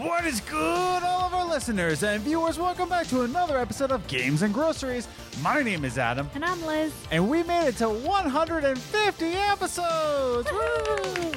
What is good, all of our listeners and viewers? Welcome back to another episode of Games and Groceries. My name is Adam, And I'm Liz. and we made it to 150 episodes. Woo!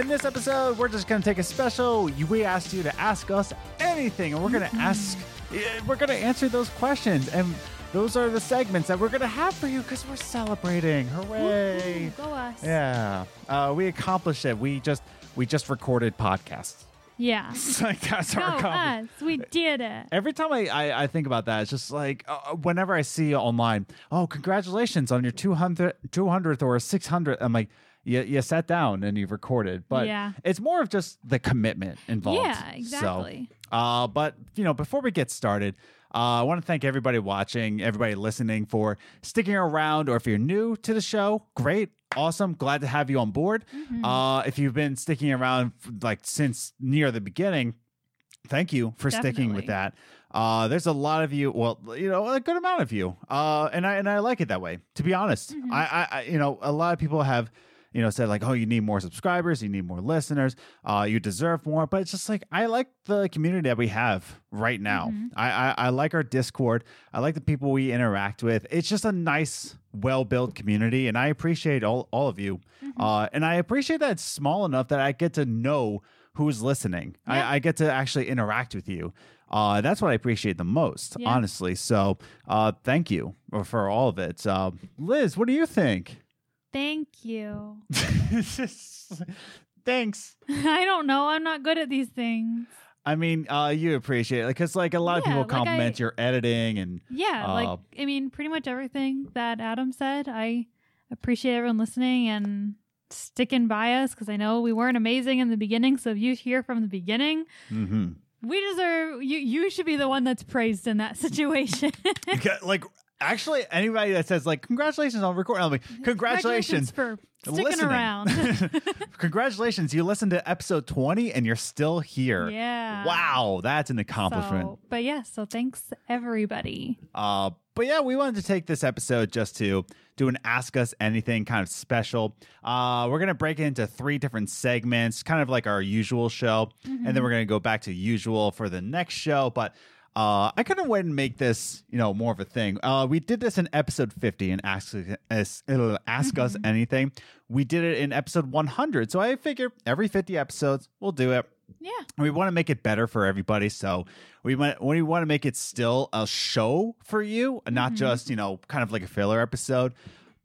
In this episode, we're just going to take a special. We asked you to ask us anything, and we're going to ask, eh, we're going to answer those questions. And those are the segments that we're going to have for you because we're celebrating. Hooray! Go us. Yeah, uh, we accomplished it. We just we just recorded podcasts. Yeah. It's like that's Go our accomplishment. us. We did it. Every time I, I, I think about that, it's just like uh, whenever I see online, oh, congratulations on your 200, 200th or 600th. I'm like, you, you sat down and you've recorded. But Yeah. it's more of just the commitment involved. Yeah, exactly. So, uh, but, you know, before we get started, uh, I want to thank everybody watching, everybody listening for sticking around. Or if you're new to the show, great, awesome, glad to have you on board. Mm-hmm. Uh, if you've been sticking around like since near the beginning, thank you for sticking with that. Uh, there's a lot of you, well, you know, a good amount of you, uh, and I and I like it that way. To be honest, Mm-hmm. I, I, I, you know, a lot of people have, you know, said like, oh, you need more subscribers, you need more listeners, uh, you deserve more. But it's just like I like the community that we have right now. Mm-hmm. I, I, I like our Discord. I like the people we interact with. It's just a nice, well built community, and I appreciate all all of you. Mm-hmm. Uh, and I appreciate that it's small enough that I get to know who's listening. Yeah. I, I get to actually interact with you. Uh, that's what I appreciate the most, Yeah. honestly. So, uh, thank you for all of it. Uh, Liz, what do you think? Thank you. Thanks. I don't know. I'm not good at these things. I mean, uh, you appreciate it because, like, a lot of Yeah, people like compliment I- your editing and Yeah. Uh, like, I mean, pretty much everything that Adam said. I appreciate everyone listening and sticking by us because I know we weren't amazing in the beginning. So if you hear from the beginning, Mhm. we deserve you. You should be the one that's praised in that situation. Like, actually, anybody that says like, "Congratulations on recording," I'm like, "Congratulations." for sticking listening. around. Congratulations, you listened to episode 20 and you're still here. yeah. Wow, that's an accomplishment. So, but yeah, so thanks everybody. Uh, but yeah, we wanted to take this episode just to do an Ask Us Anything kind of special. Uh, we're going to break it into three different segments, kind of like our usual show. And then we're going to go back to usual for the next show. But uh, I kind of went and make this, you know, more of a thing. Uh, we did this in episode 50 and Ask Us, uh, ask us Anything. We did it in episode 100. So I figure every 50 episodes, we'll do it Yeah. we want to make it better for everybody so we want we want to make it still a show for you not just you know kind of like a filler episode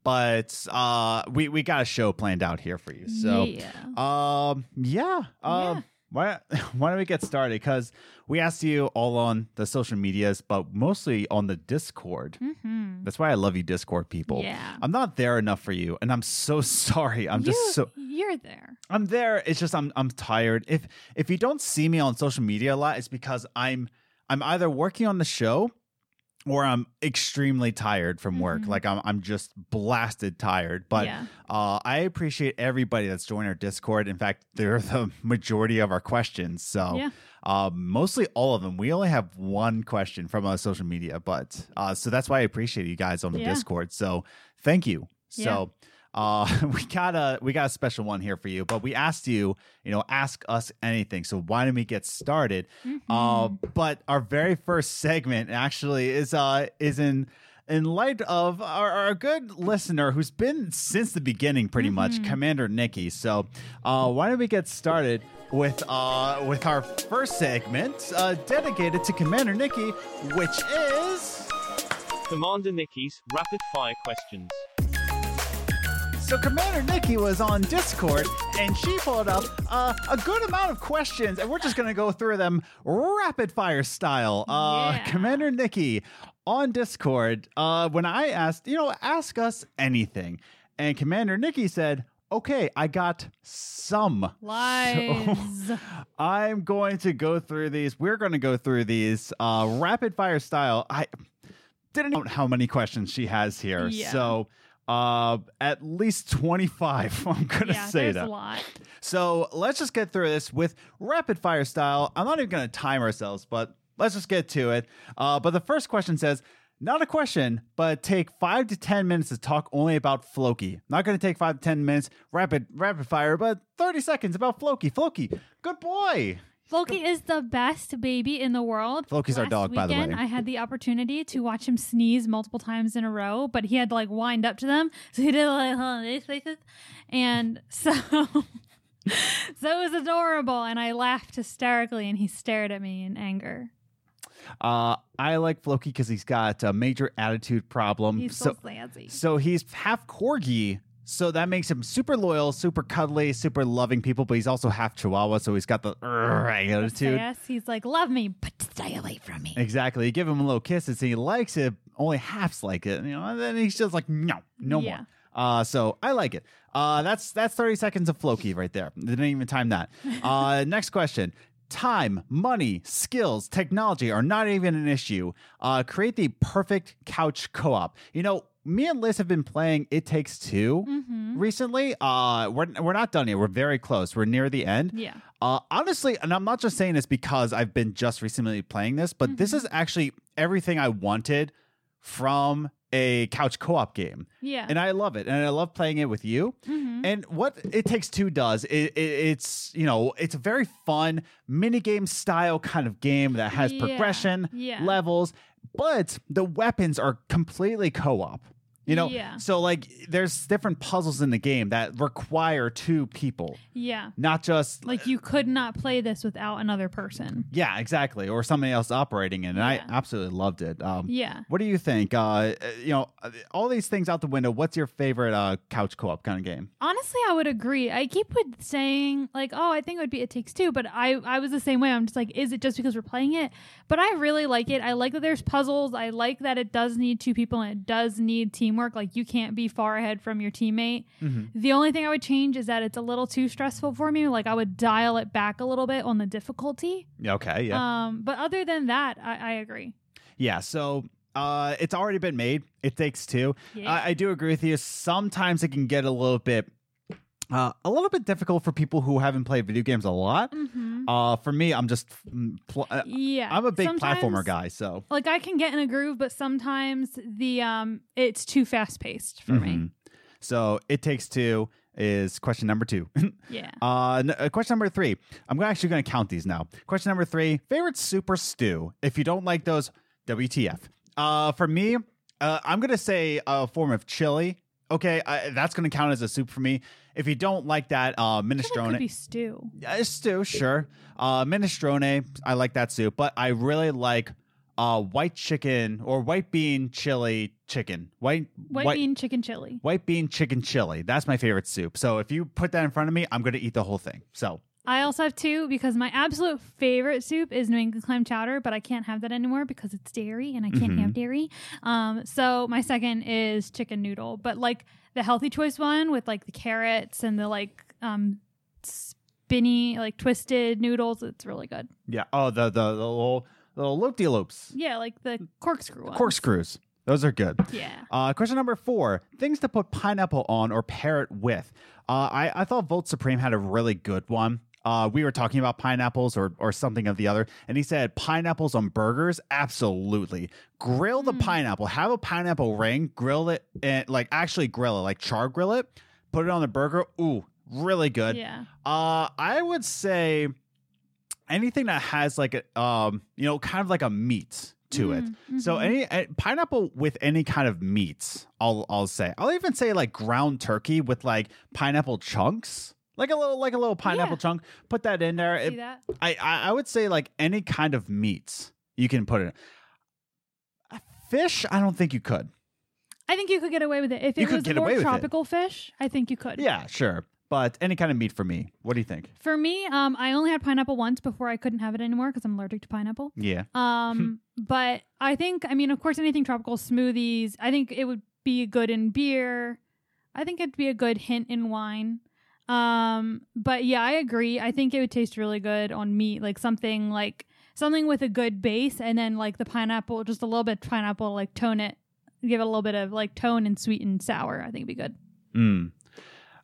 but uh we we got a show planned out here for you so yeah. um yeah um Yeah. Why, why don't we get started because we asked you all on the social medias but mostly on the discord hmm that's why i love you discord people Yeah. i'm not there enough for you and i'm so sorry i'm just so You're there. I'm there. It's just I'm I'm tired. If if you don't see me on social media a lot, it's because I'm I'm either working on the show or I'm extremely tired from work. Mhm. Like I'm I'm just blasted tired. But Yeah. uh, I appreciate everybody that's joined our Discord. In fact, they're the majority of our questions. So Yeah. uh, mostly all of them. We only have one question from uh, social media, but uh, so that's why I appreciate you guys on the Yeah. Discord. So thank you. So uh, we got a we got a special one here for you, but we asked you, you know, ask us anything. So why don't we get started? Uh, Mhm. but our very first segment actually is uh is in in light of our, our good listener who's been since the beginning pretty much Mhm. commander nikki so uh why don't we get started with uh with our first segment uh dedicated to commander nikki which is Commander Nikki's rapid fire questions. So Commander Nikki was on Discord and she pulled up uh, a good amount of questions and we're just going to go through them rapid fire style. Uh, Yeah. Commander Nikki on Discord, uh, when I asked, you know, ask us anything. And Commander Nikki said, okay, I got some. Lies. So I'm going to go through these. We're going to go through these uh, rapid fire style. I didn't know how many questions she has here. Yeah. So uh, at least 25. I'm going to yeah, say that. a lot. So let's just get through this with rapid fire style. I'm not even going to time ourselves, but let's just get to it. Uh, but the first question says, not a question, but take five to ten minutes to talk only about Floki. Not going to take five to ten minutes rapid rapid fire, but thirty seconds about Floki. Floki, good boy. Floki is the best baby in the world. Floki's our Last dog, by the weekend, way. I had the opportunity to watch him sneeze multiple times in a row, but he had to like wind up to them, so he did like huh, these faces, and so so it was adorable, and I laughed hysterically, and he stared at me in anger. Uh, I like Floki because he's got a major attitude problem. He's so, sassy. So he's half corgi, so that makes him super loyal, super cuddly, super loving people. But he's also half Chihuahua, so he's got the attitude. Yes, he's like, love me, but stay away from me. Exactly. You give him a little kisses, and he likes it. Only half's like it, you know. And then he's just like, no, no Yeah. more. Uh, so I like it. Uh, that's that's thirty seconds of Floki right there. Didn't even time that. Uh, next question. Time, money, skills, technology are not even an issue. Uh, create the perfect couch co-op. You know, me and Liz have been playing It Takes 2 Mm-hmm. recently. Uh, we're we're not done yet. We're very close. We're near the end. Yeah. Uh, honestly, and I'm not just saying this because I've been just recently playing this, but this is actually everything I wanted from a couch co-op game, Yeah. and I love it, and I love playing it with you. Mhm. And what It Takes Two does, it, it, it's you know, it's a very fun mini game style kind of game that has Yeah, progression, yeah. levels, but the weapons are completely co-op. You know, Yeah. so like there's different puzzles in the game that require two people, yeah. not just Like you could not play this without another person. yeah, exactly, or somebody else operating it. And I absolutely loved it. Um, Yeah. What do you think? Uh, uh, you know, uh, all these things out the window. What's your favorite uh, couch co-op kind of game? Honestly, I would agree. I keep with saying like, "Oh, I think it would be It Takes Two, but I I was the same way. I'm just like, is it just because we're playing it? But I really like it. I like that there's puzzles. I like that it does need two people and it does need teamwork. Like you can't be far ahead from your teammate. The only thing I would change is that it's a little too stressful for me. Like I would dial it back a little bit on the difficulty. Okay, yeah, Um, but other than that, I, I agree. yeah. So. Uh, it's already been made. It takes two. Yeah. I, I do agree with you. Sometimes it can get a little bit, uh, a little bit difficult for people who haven't played video games a lot. hmm Uh, for me, I'm just, mm, pl- uh, Yeah, I'm a big platformer guy. So like I can get in a groove, but sometimes the um it's too fast paced for me. Mhm. So it takes two is question number two. Yeah. Uh, n- uh, question number three. I'm actually going to count these now. Question number three: favorite super stew. If you don't like those, WTF? Uh, for me, uh, I'm going to say a form of chili. Okay, I, that's going to count as a soup for me. If you don't like that, uh, minestrone. could be stew. Yeah, it's stew, sure. Uh, minestrone, I like that soup, but I really like uh, white chicken or white bean chili chicken. White White, bean chicken chili. white bean chicken chili. That's my favorite soup. So if you put that in front of me, I'm going to eat the whole thing. So I also have two because my absolute favorite soup is New England clam chowder, but I can't have that anymore because it's dairy and I can't have dairy. Um, so my second is chicken noodle, but like the healthy choice one with like the carrots and the like um spinny like twisted noodles. It's really good. yeah. Oh, the the, the little little loop de loops, Yeah, like the corkscrew ones. corkscrews. Those are good. Yeah. Uh, question number four: things to put pineapple on or pair it with. Uh, I I thought Volt Supreme had a really good one. Uh, we were talking about pineapples or or something of the other, and he said pineapples on burgers. Absolutely, grill the Mm. pineapple. Have a pineapple ring. Grill it and like actually grill it, like char grill it. Put it on the burger. Ooh, really good. Yeah. Uh, I would say anything that has like a um, you know, kind of like a meat to it. Mm, So any uh, pineapple with any kind of meats, I'll I'll say. I'll even say like ground turkey with like pineapple chunks, like a little like a little pineapple Yeah. chunk. Put that in there. It- that? I, I would say like any kind of meats you can put it. in. Fish, I don't think you could. I think you could get away with it. If You it could was get more away with it. tropical fish, I think you could. Yeah, sure, but any kind of meat for me. What do you think? For me, um, I only had pineapple once before I couldn't have it anymore because I'm allergic to pineapple. Yeah. Um, but I think, I mean, of course, anything tropical smoothies. I think it would be good in beer. I think it'd be a good hint in wine. Um, but yeah, I agree. I think it would taste really good on meat, like something like something with a good base, and then like the pineapple, just a little bit of pineapple, like tone it, give it a little bit of like tone and sweet and sour. I think it'd be good. Mm.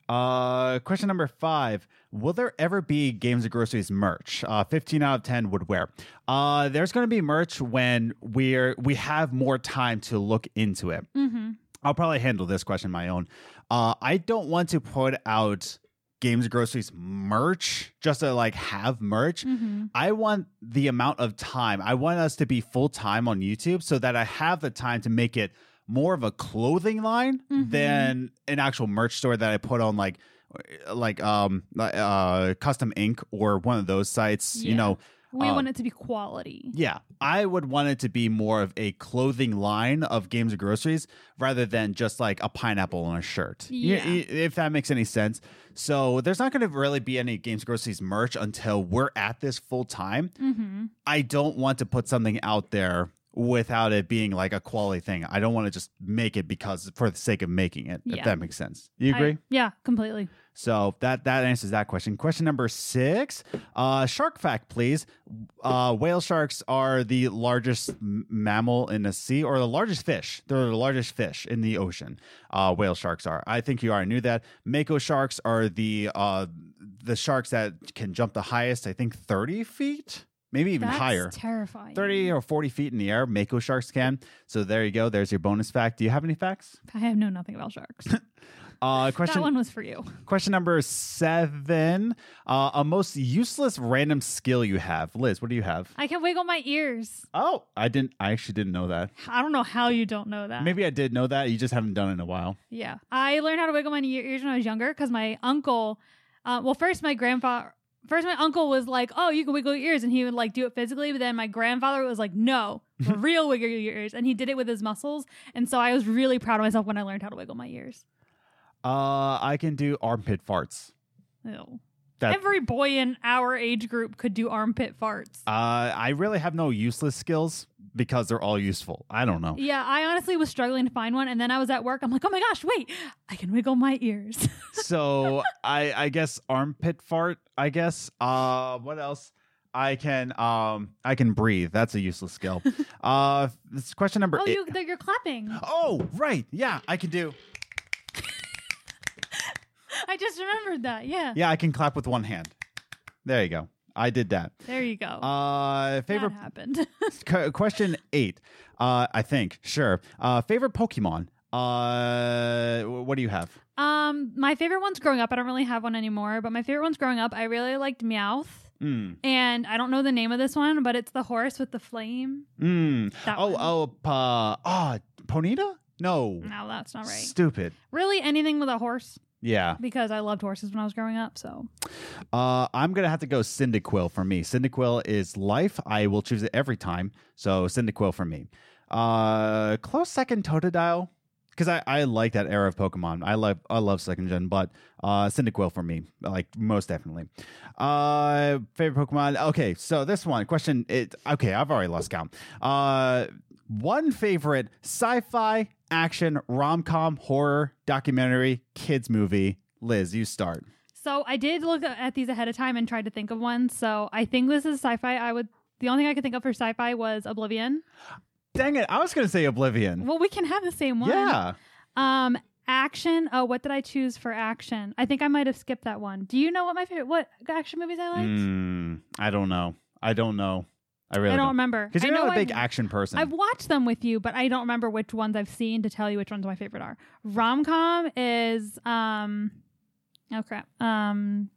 Uh, question number five: Will there ever be Games of Groceries merch? Uh, Fifteen out of ten would wear. Uh, there's going to be merch when we're we have more time to look into it. Mm-hmm. I'll probably handle this question my own. Uh, I don't want to put out games and groceries merch just to like have merch. hmm I want the amount of time. I want us to be full time on YouTube so that I have the time to make it more of a clothing line Mhm. than an actual merch store that I put on like like um uh custom ink or one of those sites, you know. We Um, want it to be quality. Yeah, I would want it to be more of a clothing line of games and groceries rather than just like a pineapple on a shirt. Yeah. y- if that makes any sense. So there's not going to really be any games and groceries merch until we're at this full time. hmm I don't want to put something out there without it being like a quality thing. I don't want to just make it because for the sake of making it. yeah. If that makes sense. You I- agree? yeah, completely. So that that answers that question. Question number six, uh, shark fact, please. Uh, whale sharks are the largest m- mammal in the sea, or the largest fish. They're the largest fish in the ocean. Uh, whale sharks are. I think you already knew that. Mako sharks are the uh, the sharks that can jump the highest. I think thirty feet, maybe even That's higher. terrifying. 30 or 40 feet in the air, Mako sharks can. So there you go. There's your bonus fact. Do you have any facts? I have know nothing about sharks. Uh, question that one was for you. Question number seven. Uh, a most useless random skill you have. Liz, what do you have? I can wiggle my ears. Oh, I didn't. I actually didn't know that. I don't know how you don't know that. Maybe I did know that. You just haven't done it in a while. Yeah. I learned how to wiggle my ears when I was younger because my uncle, uh, well, first my grandfather, first my uncle was like, oh, you can wiggle your ears. And he would like do it physically. But then my grandfather was like, no, real wiggle your ears. And he did it with his muscles. And so I was really proud of myself when I learned how to wiggle my ears. Uh, I can do armpit farts. Ew. That Every boy in our age group could do armpit farts. uh, I really have no useless skills because they're all useful. I don't know. Yeah, I honestly was struggling to find one. And then I was at work. I'm like, oh my gosh, wait, I can wiggle my ears. so I I guess armpit fart. I guess. Uh, what else? I can um I can breathe. That's a useless skill. uh, this question number oh, eight. you, you're clapping. Oh, right. Yeah, I can do. I just remembered that. Yeah. Yeah, I can clap with one hand. There you go. I did that. There you go. Uh, favorite That happened. Qu- question eight. Uh, I think sure. Uh, favorite Pokemon. Uh, what do you have? Um, my favorite ones growing up, I don't really have one anymore, but my favorite ones growing up, I really liked Meowth. Mm. And I don't know the name of this one, but it's the horse with the flame. Mm. That Oh, one. oh, uh, oh, Ponyta? No. No, that's not right. Stupid. Really, anything with a horse Yeah. because I loved horses when I was growing up. So Uh, I'm gonna have to go Cyndaquil for me. Cyndaquil is life. I will choose it every time. So Cyndaquil for me. Uh, close second Totodile because I, I like that era of Pokemon. I love I love second gen, but uh, Cyndaquil for me, like most definitely. Uh, favorite Pokemon. Okay, so this one question. It okay. I've already lost count. Uh, one favorite sci-fi action rom com horror documentary kids movie. Liz, you start. So I did look at these ahead of time and tried to think of one. So I think this is sci-fi. I would the only thing I could think of for sci-fi was Oblivion. Dang it! I was gonna say Oblivion. Well, we can have the same one. Yeah. Um, action. Oh, what did I choose for action? I think I might have skipped that one. Do you know what my favorite what action movies I liked? Mm, I don't know. I don't know. I really I don't remember. Because you're not a big I've- action person. I've watched them with you, but I don't remember which ones I've seen to tell you which ones my favorite are. Rom com is um oh crap. Um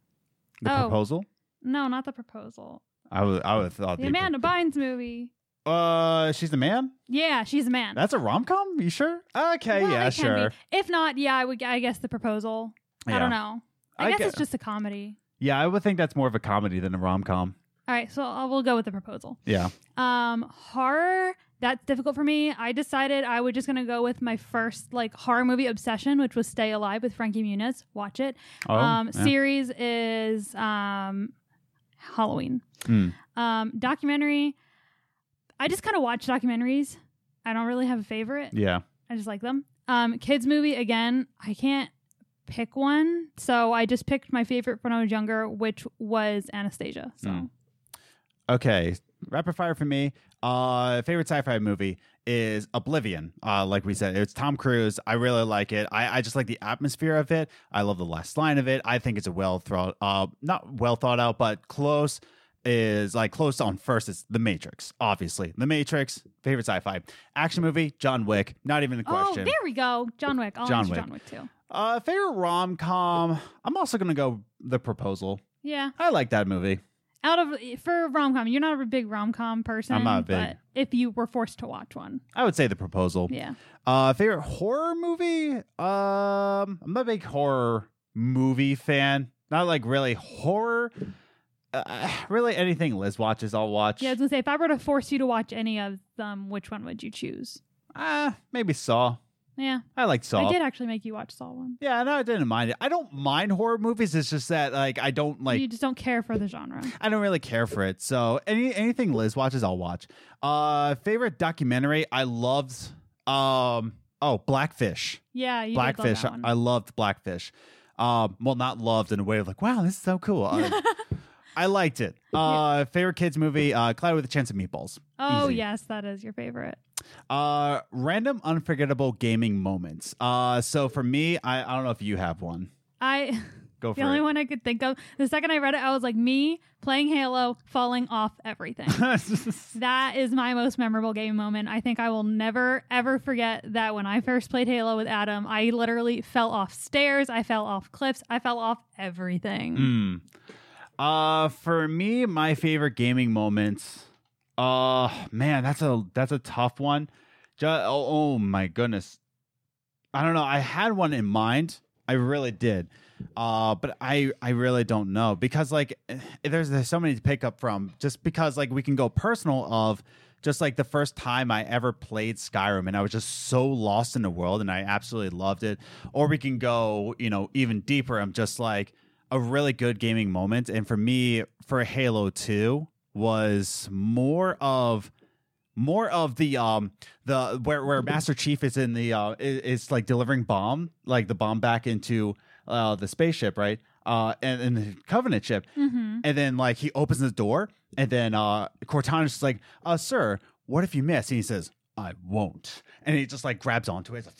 the oh. proposal. no, not the proposal. I would. I would have thought The Amanda Bynes movie. Uh, she's the man. Yeah, she's a man. That's a rom com. You sure? Okay. Well, yeah. Sure. be. If not, yeah, I would I guess the proposal. I don't know. I, I guess it's just a comedy. Yeah, I would think that's more of a comedy than a rom com. All right, so I will go with the proposal. Yeah. Um, horror. That's difficult for me. I decided I was just gonna go with my first like horror movie obsession, which was Stay Alive with Frankie Muniz. Watch it. Oh. um, yeah. series is um, Halloween. Mm. Um, documentary. I just kind of watch documentaries. I don't really have a favorite. Yeah. I just like them. Um, kids movie again. I can't pick one, so I just picked my favorite when I was younger, which was Anastasia. So Mm. Okay. Rapid fire for me. Uh, favorite sci-fi movie is Oblivion. Uh, like we said, it's Tom Cruise. I really like it. I, I just like the atmosphere of it. I love the last line of it. I think it's a well thought, uh, not well thought out, but close. Is like close on first is The Matrix, obviously. The Matrix, favorite sci-fi action movie, John Wick. Not even a oh, there we go. John Wick. I'll John Wick. John Wick too. Uh, favorite rom com. I'm also gonna go The Proposal. Yeah. I like that movie. Out of for rom com, you're not a big rom com person. I'm not big. But if you were forced to watch one, I would say The Proposal. yeah. Uh, favorite horror movie? Um, I'm not a big horror movie fan. Not like really horror. Uh, really, anything Liz watches, I'll watch. Yeah, I was gonna say if I were to force you to watch any of them, which one would you choose? Ah, maybe Saw. Yeah, I like Saw. I did actually make you watch Saw one. Yeah, no, I didn't mind it. I don't mind horror movies. It's just that like I don't like you just don't care for the genre. I don't really care for it. So any anything Liz watches, I'll watch. Uh favorite documentary, I loved um oh, Blackfish. Yeah, Blackfish. Love. I loved Blackfish. Um well not loved in a way of like, wow, this is so cool. Uh, I liked it. Uh favorite kids movie, uh Cloud with a Chance of Meatballs. oh easy. yes, that is your favorite. Uh random unforgettable gaming moments. Uh so for me, I, I don't know if you have one. I Go for the only it. one I could think of. The second I read it, I was like, me playing Halo, falling off everything. That is my most memorable game moment. I think I will never ever forget that when I first played Halo with Adam, I literally fell off stairs, I fell off cliffs, I fell off everything. Mm. Uh, for me, my favorite gaming moments. Uh, man, that's a that's a tough one. Ju- oh, oh my goodness, I don't know. I had one in mind. I really did. Uh, but I I really don't know because like eh, there's there's so many to pick up from. Just because like we can go personal of just like the first time I ever played Skyrim and I was just so lost in the world and I absolutely loved it. Or we can go, you know, even deeper. I'm just like a really good gaming moment. And for me, for Halo 2 was more of more of the um the where where Master Chief is in the uh is, is like delivering bomb like the bomb back into uh the spaceship right? Uh and, and the Covenant ship. Hmm and then like he opens the door and then uh Cortana's just like uh sir what if you miss? And he says I won't. And he just like grabs onto it. Like,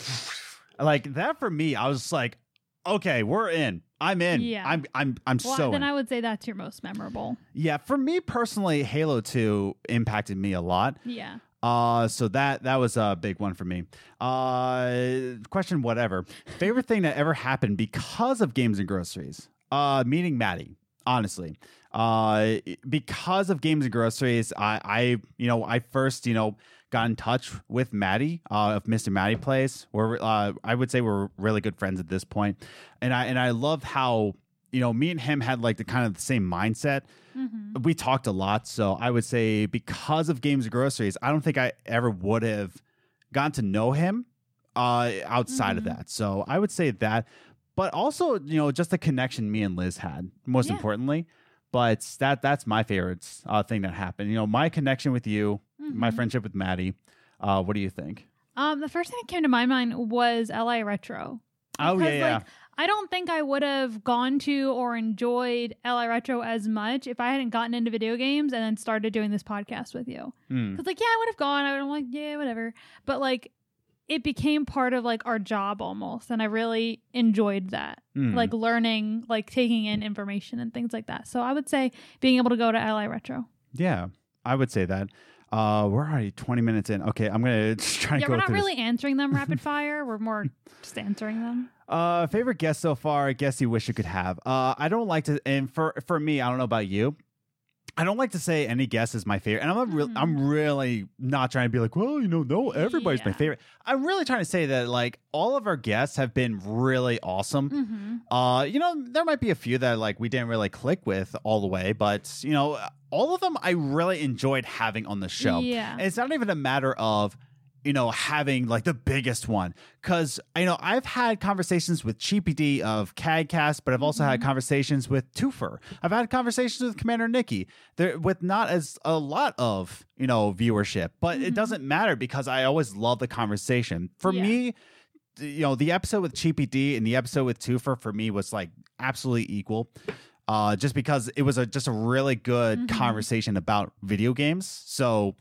like that for me I was like okay we're in I'm in Yeah. I'm I'm I'm Well, so then in. I would say that's your most memorable. yeah for me personally Halo 2 impacted me a lot Yeah. uh, so that that was a big one for me. Uh, question whatever. Favorite thing that ever happened because of games and groceries. Uh, meeting Maddie. Honestly, uh, because of games and groceries, I, I, you know, I first, you know, got in touch with Maddie uh, of Mr. Maddie Plays. We're, uh, I would say we're really good friends at this point, and I and I love how you know me and him had like the kind of the same mindset hmm we talked a lot so i would say because of games and groceries i don't think i ever would have gotten to know him uh outside of Mhm. that so i would say that but also you know just the connection me and liz had most Yeah. importantly but that that's my favorite uh, thing that happened you know my connection with you my Mhm. friendship with maddie uh what do you think Um, the first thing that came to my mind was LA Retro. oh yeah yeah like, I don't think I would have gone to or enjoyed LI Retro as much if I hadn't gotten into video games and then started doing this podcast with you. Mm. Because, like, yeah, I would have gone. I would have like, yeah, whatever. But like, it became part of like our job almost, and I really enjoyed that. Mm. Like learning, like taking in information and things like that. So I would say being able to go to LA Retro. yeah i would say that uh we're already 20 minutes in okay i'm gonna just try to Yeah, go we're not through this. really answering them rapid fire. We're more just answering them. Uh, favorite guest so far? Guest you wish you could have. Uh, I don't like to, and for for me, I don't know about you. I don't like to say any guest is my favorite, and I'm real. Mhm. I'm really not trying to be like, well, you know, no, everybody's my favorite. I'm really trying to say that like all of our guests have been really awesome. Mm-hmm. Uh, you know, there might be a few that like we didn't really click with all the way, but you know, all of them I really enjoyed having on the show. Yeah. And it's not even a matter of you know having like the biggest one because you know i've had conversations with cheapy d of CAGcast but i've also had Mhm. conversations with twofer i've had conversations with commander nikki there with not as a lot of you know viewership but it Mhm. doesn't matter because i always love the conversation for Yeah. me you know the episode with cheapy d and the episode with twofer for me was like absolutely equal uh, just because it was a just a really good Mhm. conversation about video games. So,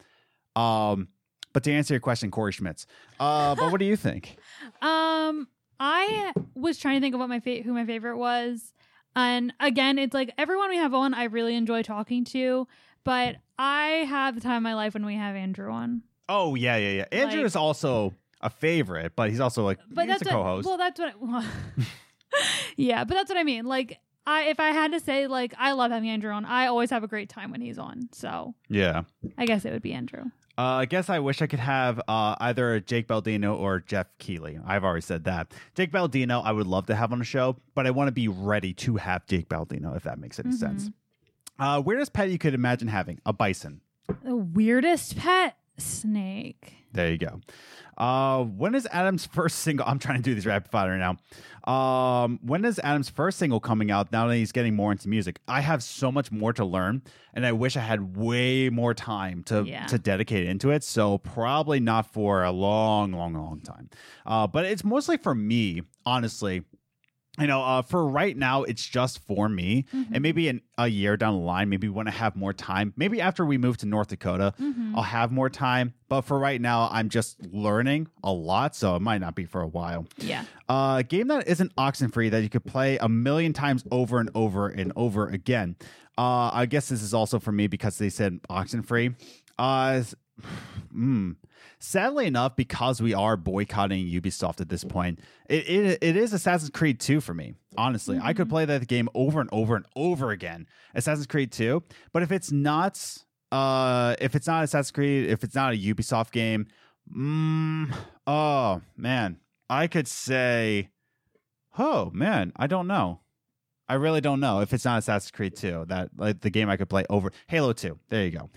um, but to answer your question, Corey Schmitz. Uh, but what do you think? Um, I was trying to think of what my fa- who my favorite was, and again, it's like everyone we have on, I really enjoy talking to, but I have the time of my life when we have Andrew on. Oh yeah, yeah, yeah. Andrew Like- is also a favorite, but he's also like but he's that's a what, co-host. Well, that's what. I, yeah, but that's what I mean. Like, I if I had to say, like, I love having Andrew on. I always have a great time when he's on. So yeah. I guess it would be Andrew. Uh, I guess I wish I could have uh, either Jake Baldino or Geoff Keighley. I've already said that. Jake Baldino, I would love to have on the show, but I want to be ready to have Jake Baldino, if that makes any sense. Uh, weirdest pet you could imagine having? A bison. The weirdest pet snake. There you go. Uh, when is Adam's first single? I'm trying to do these rapid fire now. Um, when is Adam's first single coming out? Now that he's getting more into music, I have so much more to learn, and I wish I had way more time to Yeah. to dedicate into it. So probably not for a long, long, long time. Uh, but it's mostly for me, honestly. You know, uh, for right now, it's just for me, Mm-hmm. and maybe in a year down the line, maybe when I have more time, maybe after we move to North Dakota, Mhm. I'll have more time. But for right now, I'm just learning a lot, so it might not be for a while. Yeah. Uh, a game that isn't Oxenfree that you could play a million times over and over and over again. Uh, I guess this is also for me because they said Oxenfree. Uh, mm. Sadly enough, because we are boycotting Ubisoft at this point, it, it, it is Assassin's Creed 2 for me. Honestly, I could play that game over and over and over again. Assassin's Creed 2. But if it's not, uh, if it's not Assassin's Creed, if it's not a Ubisoft game, mm, oh man, I could say, oh man, I don't know. I really don't know if it's not Assassin's Creed 2. That like the game I could play over Halo 2. There you go.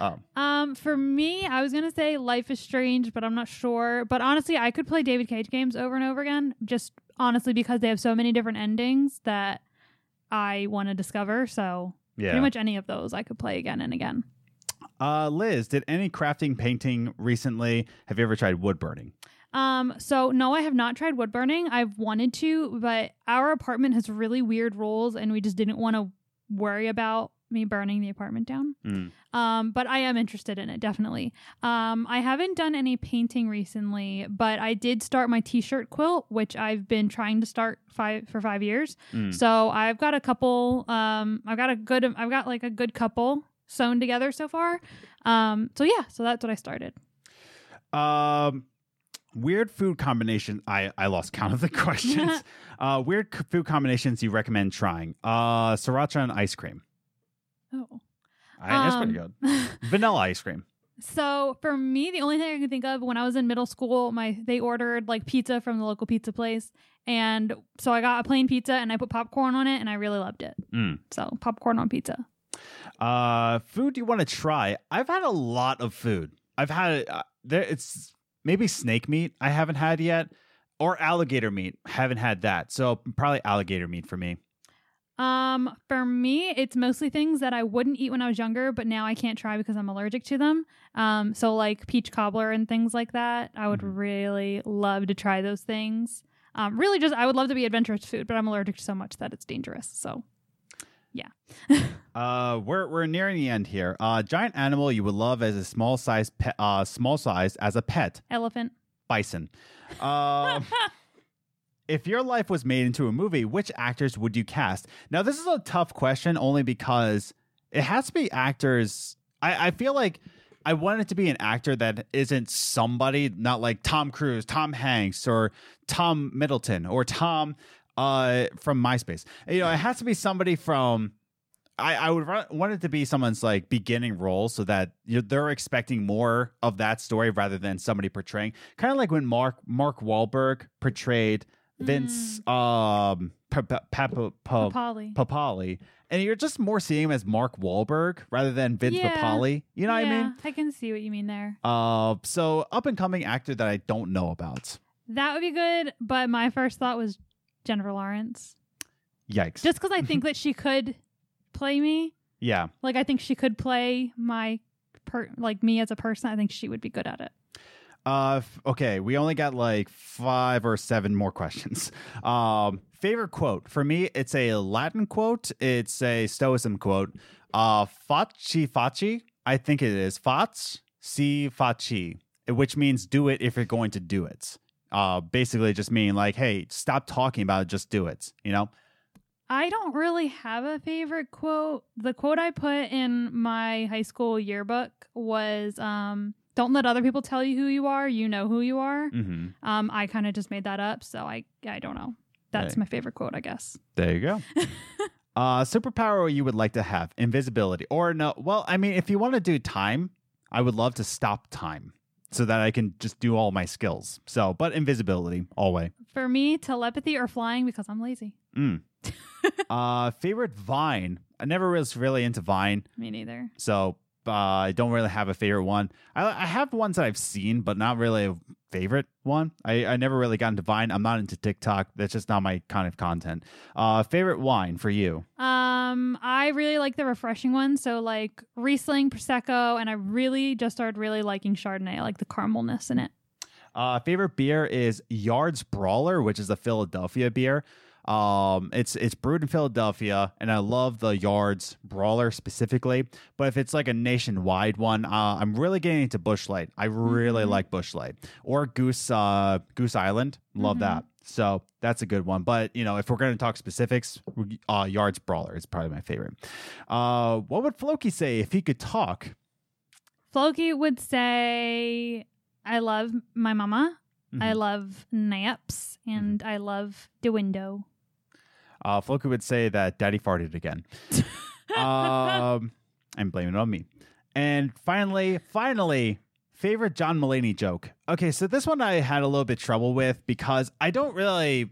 Oh, Um, for me, I was gonna say Life is Strange, but I'm not sure. But honestly, I could play David Cage games over and over again, just honestly because they have so many different endings that I want to discover. So yeah. pretty much any of those I could play again and again. Uh, Liz, did any crafting painting recently? Have you ever tried wood burning? Um, so no, I have not tried wood burning. I've wanted to, but our apartment has really weird rules, and we just didn't want to worry about me burning the apartment down. Mm. Um, but I am interested in it definitely. Um, I haven't done any painting recently, but I did start my t-shirt quilt, which I've been trying to start five for five years. Mm. So I've got a couple. Um, I've got a good. I've got like a good couple sewn together so far. Um, so yeah, so that's what I started. Um, weird food combination. I I lost count of the questions. uh, weird food combinations you recommend trying? Uh, sriracha and ice cream. Oh, I, that's pretty good. Um, Vanilla ice cream. So for me, the only thing I can think of when I was in middle school, my they ordered like pizza from the local pizza place, and so I got a plain pizza and I put popcorn on it, and I really loved it. Mm. So popcorn on pizza. Uh, food you want to try? I've had a lot of food. I've had uh, there. It's maybe snake meat. I haven't had yet, or alligator meat. Haven't had that. So probably alligator meat for me. Um, for me, it's mostly things that I wouldn't eat when I was younger, but now I can't try because I'm allergic to them. Um, so like peach cobbler and things like that, I would Mhm. really love to try those things. Um, really, just I would love to be adventurous food, but I'm allergic to so much that it's dangerous. So yeah. Uh, we're we're nearing the end here. Uh, giant animal you would love as a small size pet. Uh, small size as a pet. elephant. Bison. Um. If your life was made into a movie, which actors would you cast? Now, this is a tough question only because it has to be actors. I, I feel like I want it to be an actor that isn't somebody, not like Tom Cruise, Tom Hanks, or Tom Hiddleston, or Tom uh, from MySpace. You know, it has to be somebody from. I, I would want it to be someone's like beginning role so that they're expecting more of that story rather than somebody portraying kind of like when Mark Mark Wahlberg portrayed Vince um Papa- Pa- Papale. Papale, and you're just more seeing him as Mark Wahlberg rather than Vince Yeah. Papale. You know what I mean? I can see what you mean there. Uh, so up and coming actor that I don't know about. That would be good, but my first thought was Jennifer Lawrence. Yikes! Just because I think that she could play me. yeah. Like I think she could play my per like me as a person. I think she would be good at it. Uh, f- okay, we only got like five or seven more questions. Um, favorite quote for me, it's a Latin quote. It's a Stoicism quote. Uh, "Facci facci," I think it is "Fats si facci," which means "do it if you're going to do it." Uh, basically, just meaning like, "Hey, stop talking about it, just do it." You know? I don't really have a favorite quote. The quote I put in my high school yearbook was um Don't let other people tell you who you are. You know who you are. hmm Um, I kind of just made that up, so I I don't know. That's Hey. my favorite quote, I guess. There you go. uh, superpower you would like to have invisibility or no? Well, I mean, if you want to do time, I would love to stop time so that I can just do all my skills. So, but invisibility, always. For me, telepathy or flying because I'm lazy. Mm. uh, favorite Vine. I never was really into Vine, Me neither. so uh, I don't really have a favorite one. I, I have ones that I've seen, but not really a favorite one. I, I never really got into Vine. I'm not into TikTok. That's just not my kind of content. Uh, favorite wine for you? Um, I really like the refreshing ones. So like Riesling, Prosecco, and I really just started really liking Chardonnay. I like the caramelness in it. Uh, favorite beer is Yards Brawler, which is a Philadelphia beer. Um, it's it's brewed in Philadelphia, and I love the Yards Brawler specifically. But if it's like a nationwide one, uh, I'm really getting into Busch Light. I really Mhm. like Busch Light or Goose uh, Goose Island. Love Mhm. that. So that's a good one. But you know, if we're going to talk specifics, uh, Yards Brawler is probably my favorite. Uh, what would Floki say if he could talk? Floki would say, I love my mama. I Mhm. love naps and I love the window. Uh, Floki would say that Daddy farted again. um, I'm blaming it on me. And finally, finally, favorite John Mulaney joke. Okay, so this one I had a little bit trouble with because I don't really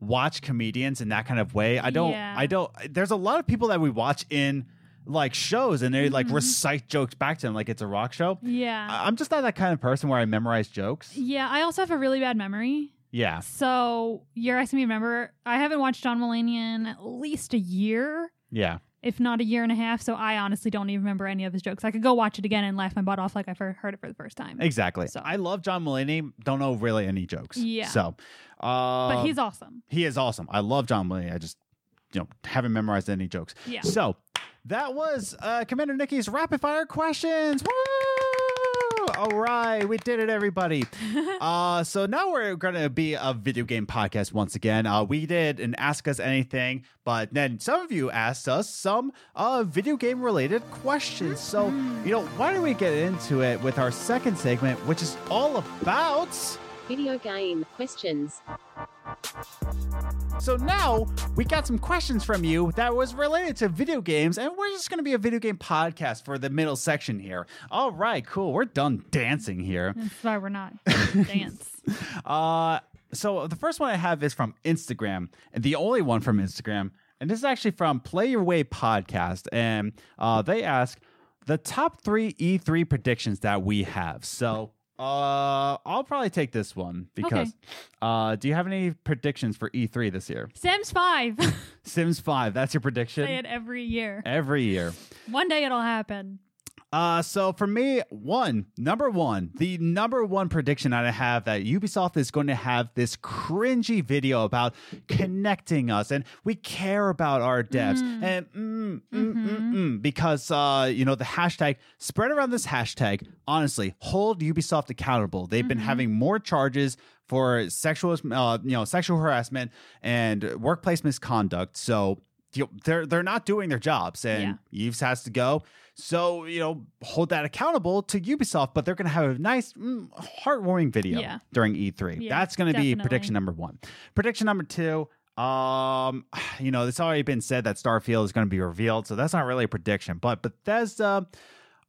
watch comedians in that kind of way. I don't. Yeah. I don't. There's a lot of people that we watch in like shows and they like Mhm. recite jokes back to them like it's a rock show. yeah. I'm just not that kind of person where I memorize jokes. yeah, I also have a really bad memory. Yeah. So you're asking me to remember. I haven't watched John Mulaney in at least a year, Yeah. if not a year and a half. So I honestly don't even remember any of his jokes. I could go watch it again and laugh my butt off like I've heard heard it for the first time. Exactly. So- I love John Mulaney. Don't know really any jokes. Yeah. So, uh, but he's awesome. he is awesome. I love John Mulaney. I just you know haven't memorized any jokes. Yeah. So that was uh, Commander Nikki's rapid fire questions. Woo! All right, we did it, everybody. uh, so now we're gonna be a video game podcast once again. Uh, we did an Ask Us Anything, but then some of you asked us some uh video game related questions. So you know, why don't we get into it with our second segment, which is all about. Video game questions. So now we got some questions from you that was related to video games, and we're just going to be a video game podcast for the middle section here. All right, cool. We're done dancing here. That's why we're not dance. Uh, so the first one I have is from Instagram, and the only one from Instagram, and this is actually from Play Your Way podcast, and uh, they ask the top three E3 predictions that we have. So. Uh, I'll probably take this one because. Okay. Uh, do you have any predictions for E3 this year? Sims Five. Sims 5, that's your prediction? Say it every year. Every year. One day it'll happen. Uh, so for me, one, number one, the number one prediction I have that Ubisoft is going to have this cringy video about connecting us and we care about our devs Mm. and mm, mm, mm, Mhm. mm, because, uh, you know, the hashtag, spread around this hashtag, honestly, hold Ubisoft accountable. They've been Mhm. having more charges for sexual, uh, you know, sexual harassment and workplace misconduct. So, you know, they're they're not doing their jobs, and Yves has to go. So you know, hold that accountable to Ubisoft, but they're going to have a nice, mm, heartwarming video Yeah. during E3. Yeah, That's going to be prediction number one. Prediction number two. Um, you know, it's already been said that Starfield is going to be revealed, so that's not really a prediction. But Bethesda,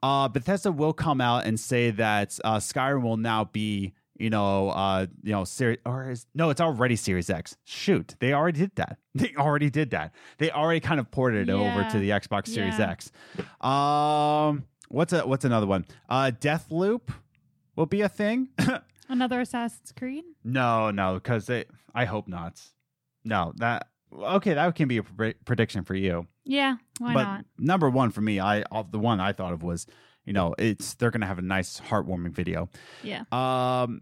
uh, Bethesda will come out and say that uh, Skyrim will now be, you know, uh, you know, series or is no, it's already Series X. Shoot, they already did that. They already did that. They already kind of ported it over to the Xbox Series Yeah. X. Um, what's a what's another one? Uh, Death Loop will be a thing. Another Assassin's Creed. no, no, because they. I hope not. No, that okay. That can be a pre- prediction for you Yeah, why but not? number one for me, I the one I thought of was, you know, it's they're gonna have a nice heartwarming video. Yeah. Um,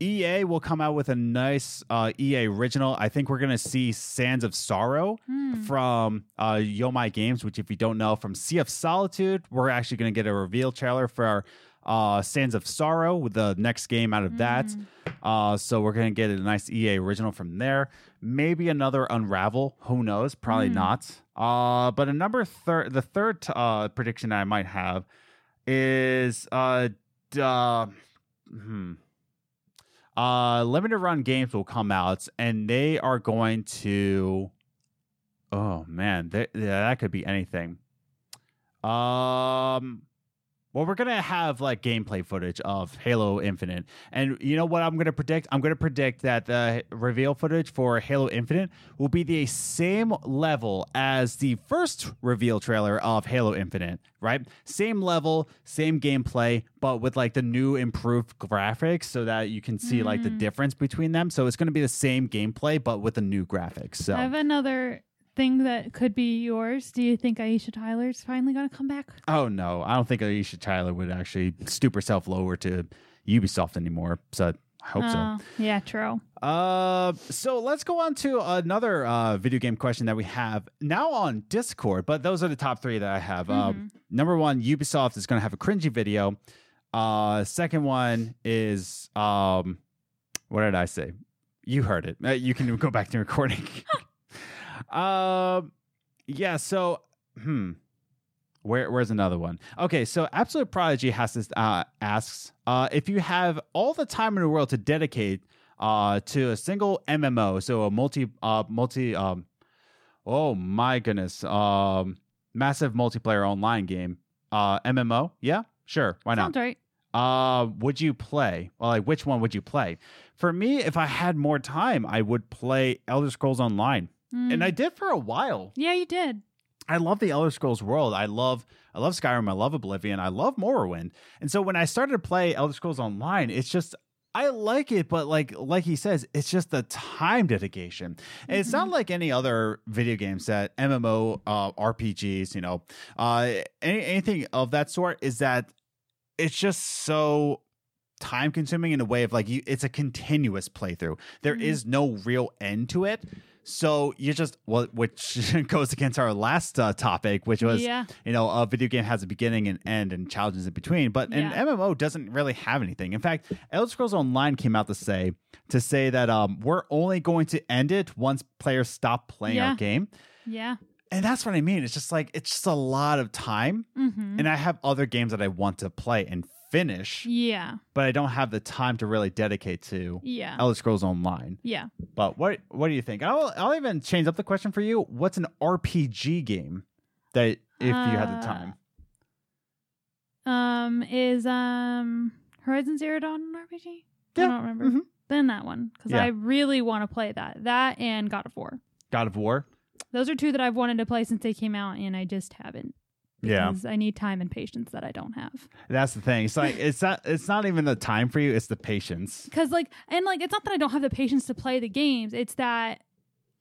EA will come out with a nice uh, EA original. I think we're gonna see Sands of Sorrow Hmm. from uh, Jo-Mei Games, which if you don't know, from Sea of Solitude, we're actually gonna get a reveal trailer for uh, Sands of Sorrow with the next game out of that. Mm. Uh, so we're gonna get a nice EA original from there. Maybe another Unravel. Who knows? Probably Hmm. not. Uh, but a number third, the third uh prediction I might have is uh uh, hmm. Uh, limited run games will come out, and they are going to. Oh man, they, yeah, that could be anything. Um, well, we're gonna have like gameplay footage of Halo Infinite, and you know what I'm gonna predict? I'm gonna predict that the reveal footage for Halo Infinite will be the same level as the first reveal trailer of Halo Infinite, right? Same level, same gameplay, but with like the new improved graphics, so that you can see like the Mm. difference between them. So it's gonna be the same gameplay, but with the new graphics. So I have another thing that could be yours. Do you think Aisha Tyler's finally gonna come back? Oh no, I don't think Aisha Tyler would actually stoop herself lower to Ubisoft anymore. So I hope Oh, yeah, true. so. Uh, so let's go on to another uh, video game question that we have now on Discord. But those are the top three that I have. Uh, Mhm. number one, Ubisoft is going to have a cringy video. Uh, second one is um, what did I say? You heard it. Uh, you can go back to recording. um, yeah. So, hmm. Where, where's another one? Okay, so Absolute Prodigy has this uh, asks uh, if you have all the time in the world to dedicate uh, to a single MMO, so a multi uh, multi um, oh my goodness, um, massive multiplayer online game, uh, MMO, yeah, sure, why not? Sounds right. uh would you play well like which one would you play for me if i had more time i would play elder scrolls online and Mm. i did for a while yeah, you did. i love the elder scrolls world i love i love skyrim i love oblivion i love morrowind and so when i started to play elder scrolls online it's just I like it, but like like he says, it's just the time dedication. And it's not like any other video games that MMO uh, RPGs, you know, uh, any, anything of that sort. Is that it's just so time consuming in a way of like you it's a continuous playthrough There is Mhm. no real end to it so you just well which goes against our last uh, topic which was yeah. you know a video game has a beginning and end and challenges in between but Yeah. an mmo doesn't really have anything in fact elder scrolls online came out to say to say that um we're only going to end it once players stop playing Yeah. our game Yeah. and that's what i mean it's just like it's just a lot of time Mm-hmm. and i have other games that i want to play and finish yeah. but I don't have the time to really dedicate to Yeah. Elder Scrolls Online. yeah. But what what do you think? I'll I'll even change up the question for you. What's an RPG game that if you had the Uh, time? Um, is um Horizon Zero Dawn an RPG? Yeah. I don't remember. Mhm. Then that one because Yeah. I really want to play that. That and God of War. God of War. Those are two that I've wanted to play since they came out, and I just haven't. Yeah. I need time and patience that I don't have. That's the thing. It's like it's not it's not even the time for you, it's the patience. Because like, and like, it's not that I don't have the patience to play the games. It's that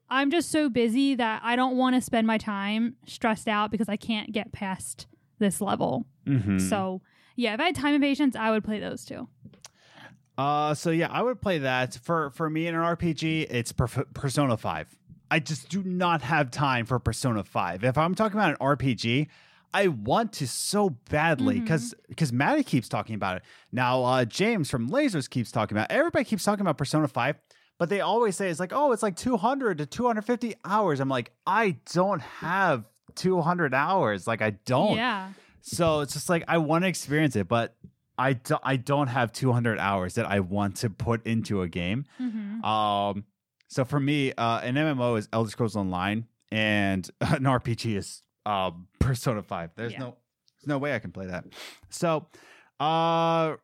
I'm just so busy that I don't want to spend my time stressed out because I can't get past this level. Mm-hmm. So yeah, if I had time and patience, I would play those two. Uh, so yeah, I would play that. For for me in an RPG, it's per- Persona Five. I just do not have time for Persona Five. If I'm talking about an RPG, I want to so badly because because Maddie keeps talking about it. Now uh, James from Lasers keeps talking about. It. Everybody keeps talking about Persona Five, but they always say it's like, oh, it's like 200 to 250 hours. I'm like, I don't have 200 hours. Like I don't. Yeah. So it's just like I want to experience it, but I don't. I don't have 200 hours that I want to put into a game. hmm Um, so for me, uh, an MMO is Elder Scrolls Online, and an RPG is uh, Persona Five. There's Yeah. no there's no way I can play that. So, uh,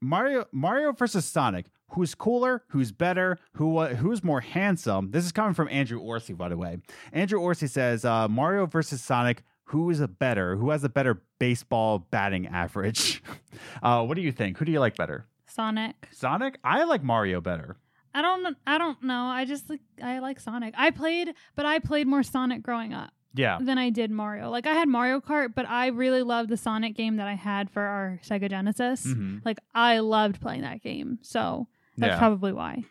Mario Mario versus Sonic. Who's cooler? Who's better? Who uh, who's more handsome? This is coming from Andrew Orsi, by the way. Andrew Orsi says uh, Mario versus Sonic. Who is a better? Who has a better baseball batting average? uh, what do you think? Who do you like better? Sonic. Sonic? I like Mario better. I don't. I don't know. I just like. I like Sonic. I played, but I played more Sonic growing up Yeah. than I did Mario. Like I had Mario Kart, but I really loved the Sonic game that I had for our Sega Genesis. hmm Like I loved playing that game, so that's Yeah. probably why.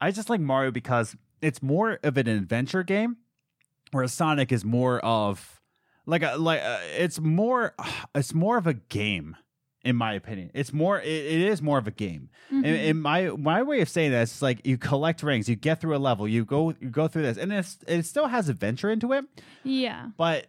I just like Mario because it's more of an adventure game, whereas Sonic is more of like a like uh, it's more it's more of a game in my opinion. It's more it, it is more of a game. In, in mm-hmm. my my way of saying that is like you collect rings, you get through a level, you go you go through this, and it's, it still has adventure into it, yeah. but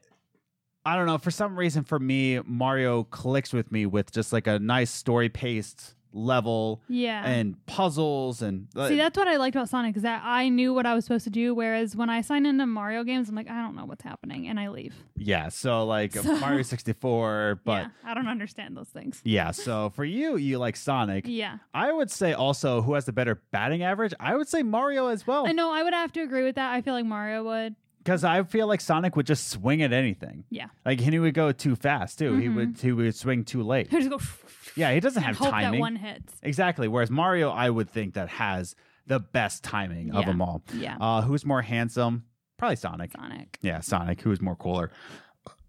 I don't know. For some reason, for me, Mario clicks with me with just like a nice story paced level Yeah. and puzzles and uh, See, that's what I liked about Sonic is that I knew what I was supposed to do. Whereas when I sign into Mario games, I'm like, I don't know what's happening, and I leave. yeah. So like So- Mario sixty four, but yeah, I don't understand those things. yeah. So for you, you like Sonic. Yeah, I would say also who has the better batting average. I would say Mario as well I know. I would have to agree with that. I feel like Mario would. because I feel like Sonic would just swing at anything. Yeah, Like he would go too fast too. He Mhm. would he would swing too late. He'd just go. Yeah, he doesn't and have hope timing. that one hits. Exactly. Whereas Mario, I would think that has the best timing of them all. Yeah, Uh, who's more handsome? Probably Sonic. Sonic. Yeah, Sonic. Who's more cooler?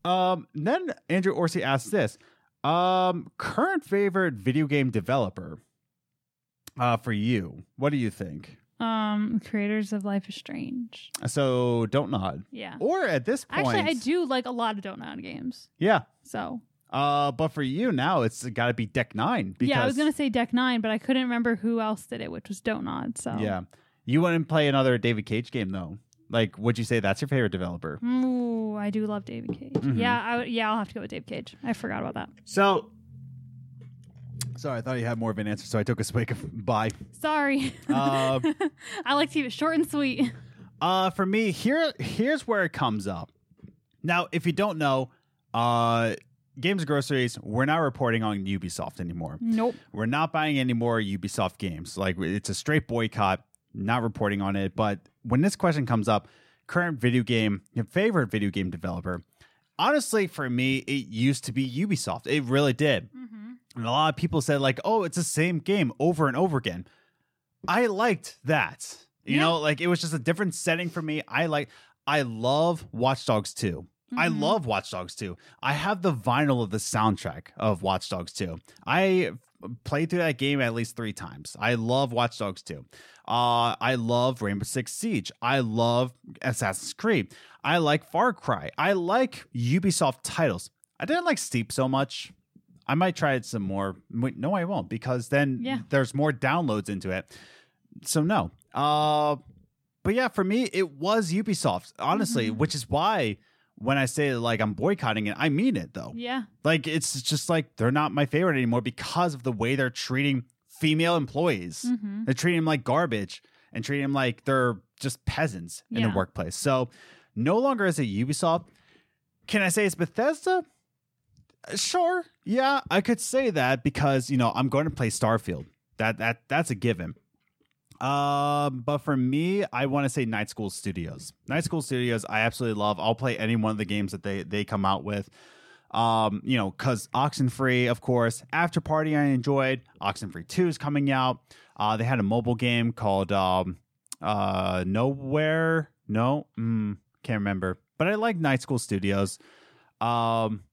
Um, then Andrew Orsi asks this: um, current favorite video game developer uh, for you? What do you think? Um, creators of Life is Strange. So don't nod. Yeah. Or at this point, Actually, I do like a lot of Don't Nod games. Yeah. So Uh, but for you now, it's got to be Deck Nine. Because, yeah, I was gonna say Deck Nine, but I couldn't remember who else did it, which was Don't Nod. So Yeah, you wouldn't play another David Cage game though. Like, would you say that's your favorite developer? Ooh, I do love David Cage. Mhm. Yeah, I would, yeah, I'll have to go with David Cage. I forgot about that. So, sorry, I thought you had more of an answer, so I took a swig of bye. Sorry. Uh, I like to keep it short and sweet. Uh, for me, here here's where it comes up. Now, if you don't know, uh, games groceries we're not reporting on ubisoft anymore. Nope. We're not buying any more ubisoft games. Like it's a straight boycott not reporting on it. But when this question comes up current video game your favorite video game developer honestly for me it used to be ubisoft. It really did. Mm-hmm. and a lot of people said like oh it's the same game over and over again. I liked that. You yeah. know like it was just a different setting for me. I like i love watchdogs 2 Mm-hmm. I love Watch Dogs 2. I have the vinyl of the soundtrack of Watch Dogs 2. I played through that game at least three times. I love Watch Dogs 2. Uh, I love Rainbow Six Siege. I love Assassin's Creed. I like Far Cry. I like Ubisoft titles. I didn't like Steep so much. I might try it some more. No, I won't because then yeah. there's more downloads into it. So no. Uh, but yeah, for me, it was Ubisoft, honestly, mm-hmm. which is why when I say like I'm boycotting it, I mean it though. Yeah. Like it's just like they're not my favorite anymore because of the way they're treating female employees. Mm-hmm. They're treating them like garbage and treating them like they're just peasants in the workplace. So no longer is it Ubisoft. Can I say it's Bethesda? Sure. Yeah, I could say that because, you know, I'm going to play Starfield. That that that's a given. Um, but for me, I want to say Night School Studios. Night School Studios, I absolutely love. I'll play any one of the games that they they come out with. Um, you know, cause Oxenfree, of course. After Party, I enjoyed. Oxenfree Two is coming out. Uh, they had a mobile game called um, uh, Nowhere. No, mm, can't remember. But I like Night School Studios. Um,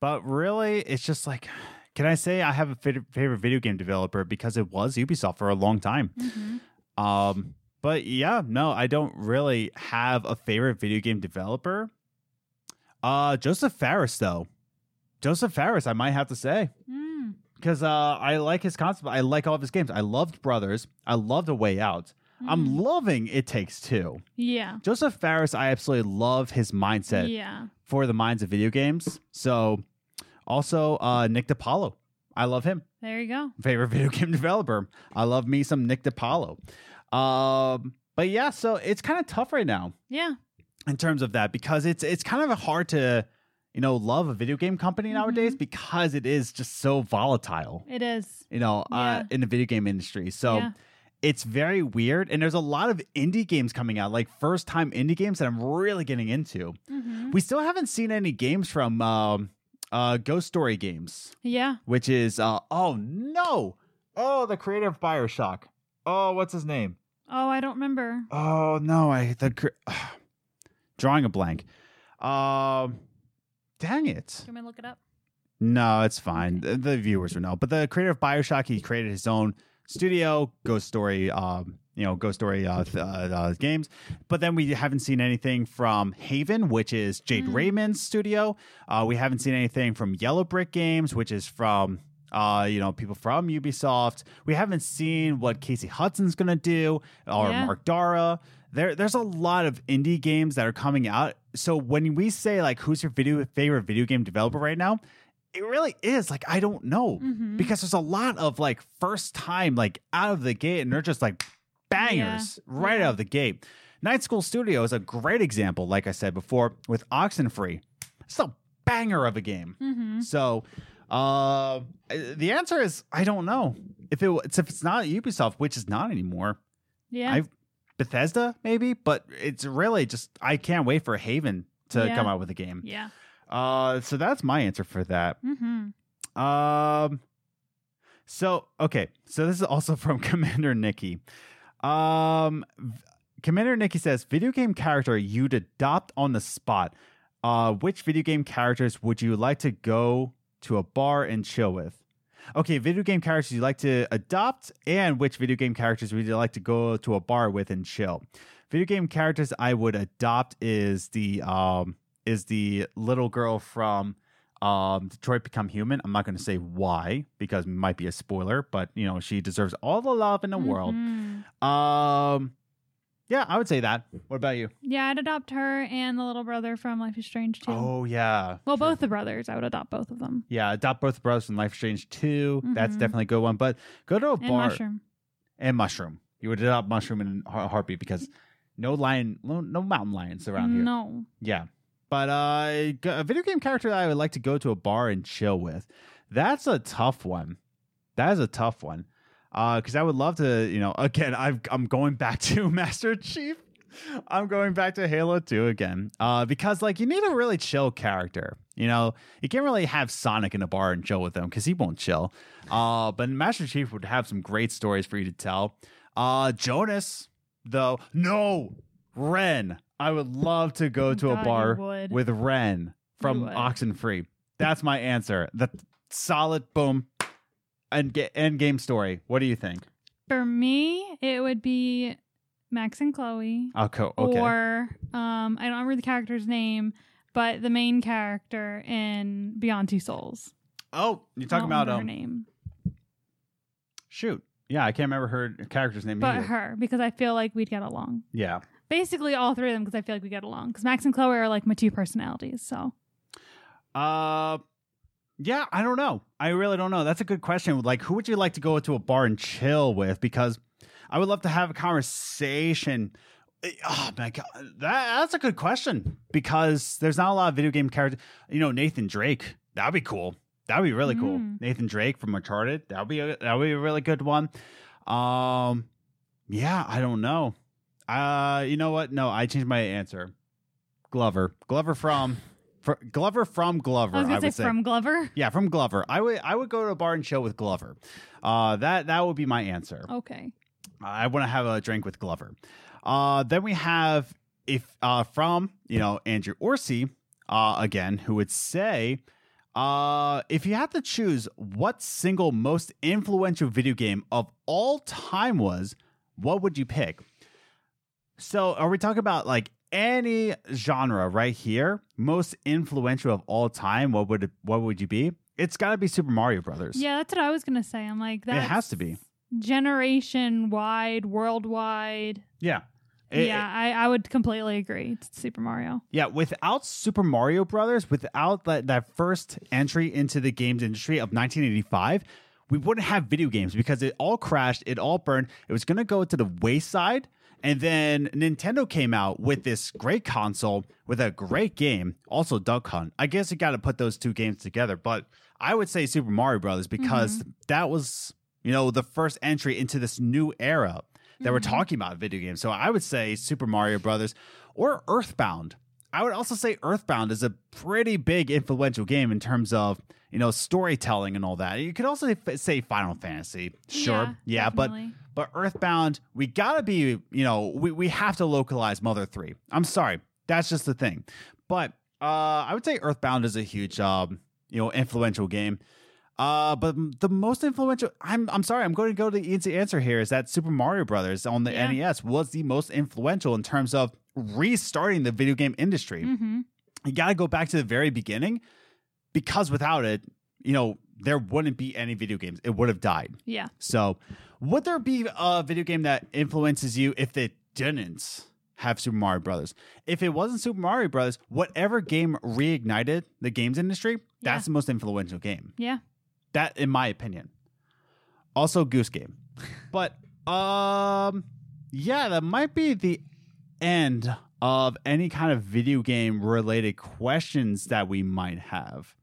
but really, it's just like, can I say I have a favorite video game developer because it was Ubisoft for a long time. Mm-hmm. Um, but yeah, no, I don't really have a favorite video game developer. Uh, Josef Fares though. Josef Fares, I might have to say Mm. because uh, I like his concept. I like all of his games. I loved Brothers. I loved A Way Out. I'm Mm. loving It Takes Two. Yeah. Josef Fares, I absolutely love his mindset Yeah. for the minds of video games. So, also uh, Nick DiPaolo. I love him There you go. favorite video game developer. I love me some Nick DiPaolo. Um, but yeah, so it's kind of tough right now Yeah. in terms of that because it's it's kind of hard to you know love a video game company nowadays Mm-hmm. because it is just so volatile. It is. You know, uh, in the video game industry. So. Yeah. It's very weird, and there's a lot of indie games coming out, like first time indie games that I'm really getting into. Mm-hmm. We still haven't seen any games from um, uh, Ghost Story Games. Yeah. which is uh oh no! Oh the creator of bioshock. Oh what's his name? Oh, I don't remember. oh no i the cr- drawing a blank. Um dang it. Do you want me to look it up? no it's fine. The, the viewers will know. But the creator of bioshock he created his own studio ghost story um you know ghost story uh, th- uh, uh games but then we haven't seen anything from haven which is jade Mm. raymond's studio uh we haven't seen anything from yellow brick games which is from Uh, you know, people from Ubisoft. We haven't seen what Casey Hudson's gonna do or Yeah. Mark Darrah. There, there's a lot of indie games that are coming out. So when we say like, who's your video favorite video game developer right now? It really is like I don't know Mhm. because there's a lot of like first time like out of the gate and they're just like bangers right Yeah. out of the gate. Night School Studio is a great example, like I said before, with Oxenfree. It's a banger of a game. Mm-hmm. So, uh, the answer is I don't know if it it's if it's not Ubisoft, which is not anymore. Yeah. I Bethesda maybe, but it's really just I can't wait for Haven to Yeah. come out with a game. yeah. Uh, so that's my answer for that. Mm-hmm. Um, so okay, so this is also from Commander Nikki. Um, Commander Nikki says, "Video game character you'd adopt on the spot. Uh, which video game characters would you like to go to a bar and chill with?" Okay, video game characters you like to adopt, and which video game characters would you like to go to a bar with and chill? Video game characters I would adopt is the um is the little girl from um Detroit Become Human. I'm not going to say why because it might be a spoiler, but you know she deserves all the love in the world. Mhm. Um, yeah, I would say that. What about you? Yeah, I'd adopt her and the little brother from Life is Strange too. Oh yeah, well, Sure. both the brothers. I would adopt both of them. Yeah, adopt both brothers from Life is Strange 2. That's Mhm. definitely a good one. But go to a And bar Mushroom. and mushroom. You would adopt mushroom in a heartbeat because no lion, no, no mountain lions around here. No. Yeah. But uh, a video game character that I would like to go to a bar and chill with. That's a tough one. That is a tough one. Because I would love to, you know, again, I've, I'm going back to Master Chief. I'm going back to Halo 2 again. Uh, because, like, you need a really chill character. You know, you can't really have Sonic in a bar and chill with him because he won't chill. Uh, but Master Chief would have some great stories for you to tell. Uh, Jonas, though, no, Ren. I would love to go to God, a bar with Ren from. Oxenfree. That's my answer. The solid boom and get end game story. What do you think? For me, it would be Max and Chloe. I'll go. Okay. Or um, I don't remember the character's name, but the main character in Beyond Two Souls. oh, you're talking about remember her um. name, Shoot. Yeah, I can't remember her character's name. but either. her because I feel like we'd get along. Yeah. Basically, all three of them because I feel like we get along. Because Max and Chloe are like my two personalities. So Uh. Yeah, I don't know. I really don't know. That's a good question. Like, who would you like to go to a bar and chill with? Because I would love to have a conversation. Eh, Oh my god, that, that's a good question. Because there's not a lot of video game characters. You know, Nathan Drake. That'd be cool. That'd be really cool. Mm. Nathan Drake from Uncharted. That'd be a, that'd be a really good one. Um, yeah, I don't know. Uh, you know what? No, I changed my answer. Glover. Glover from. fr Glover from Glover. I was gonna would say from Glover. yeah, from Glover. I would I would go to a bar and chill with Glover. Uh, that that would be my answer. Okay. I want to have a drink with Glover. Uh, then we have if uh, from you know Andrew Orsi uh, again, who would say, uh, if you had to choose what single most influential video game of all time was, what would you pick? So, are we talking about like any genre right here? Most influential of all time? What would it, what would you be? It's got to be Super Mario Brothers. Yeah, that's what I was gonna say. I'm like that. it has to be. generation wide, worldwide. Yeah. It- yeah, I, I would completely agree. It's Super Mario. Yeah, without Super Mario Brothers, without that, that first entry into the games industry of 1985, we wouldn't have video games because it all crashed, it all burned. It was going to go to the wayside. And then Nintendo came out with this great console with a great game, also Duck Hunt. I guess you got to put those two games together, but I would say Super Mario Brothers because mm-hmm. that was, you know, the first entry into this new era that we're mm-hmm. talking about video games. So I would say Super Mario Brothers or Earthbound. I would also say Earthbound is a pretty big influential game in terms of you know storytelling and all that. You could also say Final Fantasy, sure, yeah, but definitely. But Earthbound, we gotta be you know we we have to localize Mother Three. I'm sorry, that's just the thing. But uh, I would say Earthbound is a huge um you know influential game. Uh, but the most influential, I'm I'm sorry, I'm going to go to the easy answer here. Is that Super Mario Brothers on the Yeah. NES was the most influential in terms of restarting the video game industry. Mhm. You got to go back to the very beginning because without it, you know, there wouldn't be any video games. It would have died. Yeah. So, would there be a video game that influences you if it didn't have Super Mario Brothers? If it wasn't Super Mario Brothers, whatever game reignited the games industry, that's Yeah. the most influential game. Yeah. That, in my opinion. Also, Goose Game. But, um, yeah, that might be the end of any kind of video game related questions that we might have.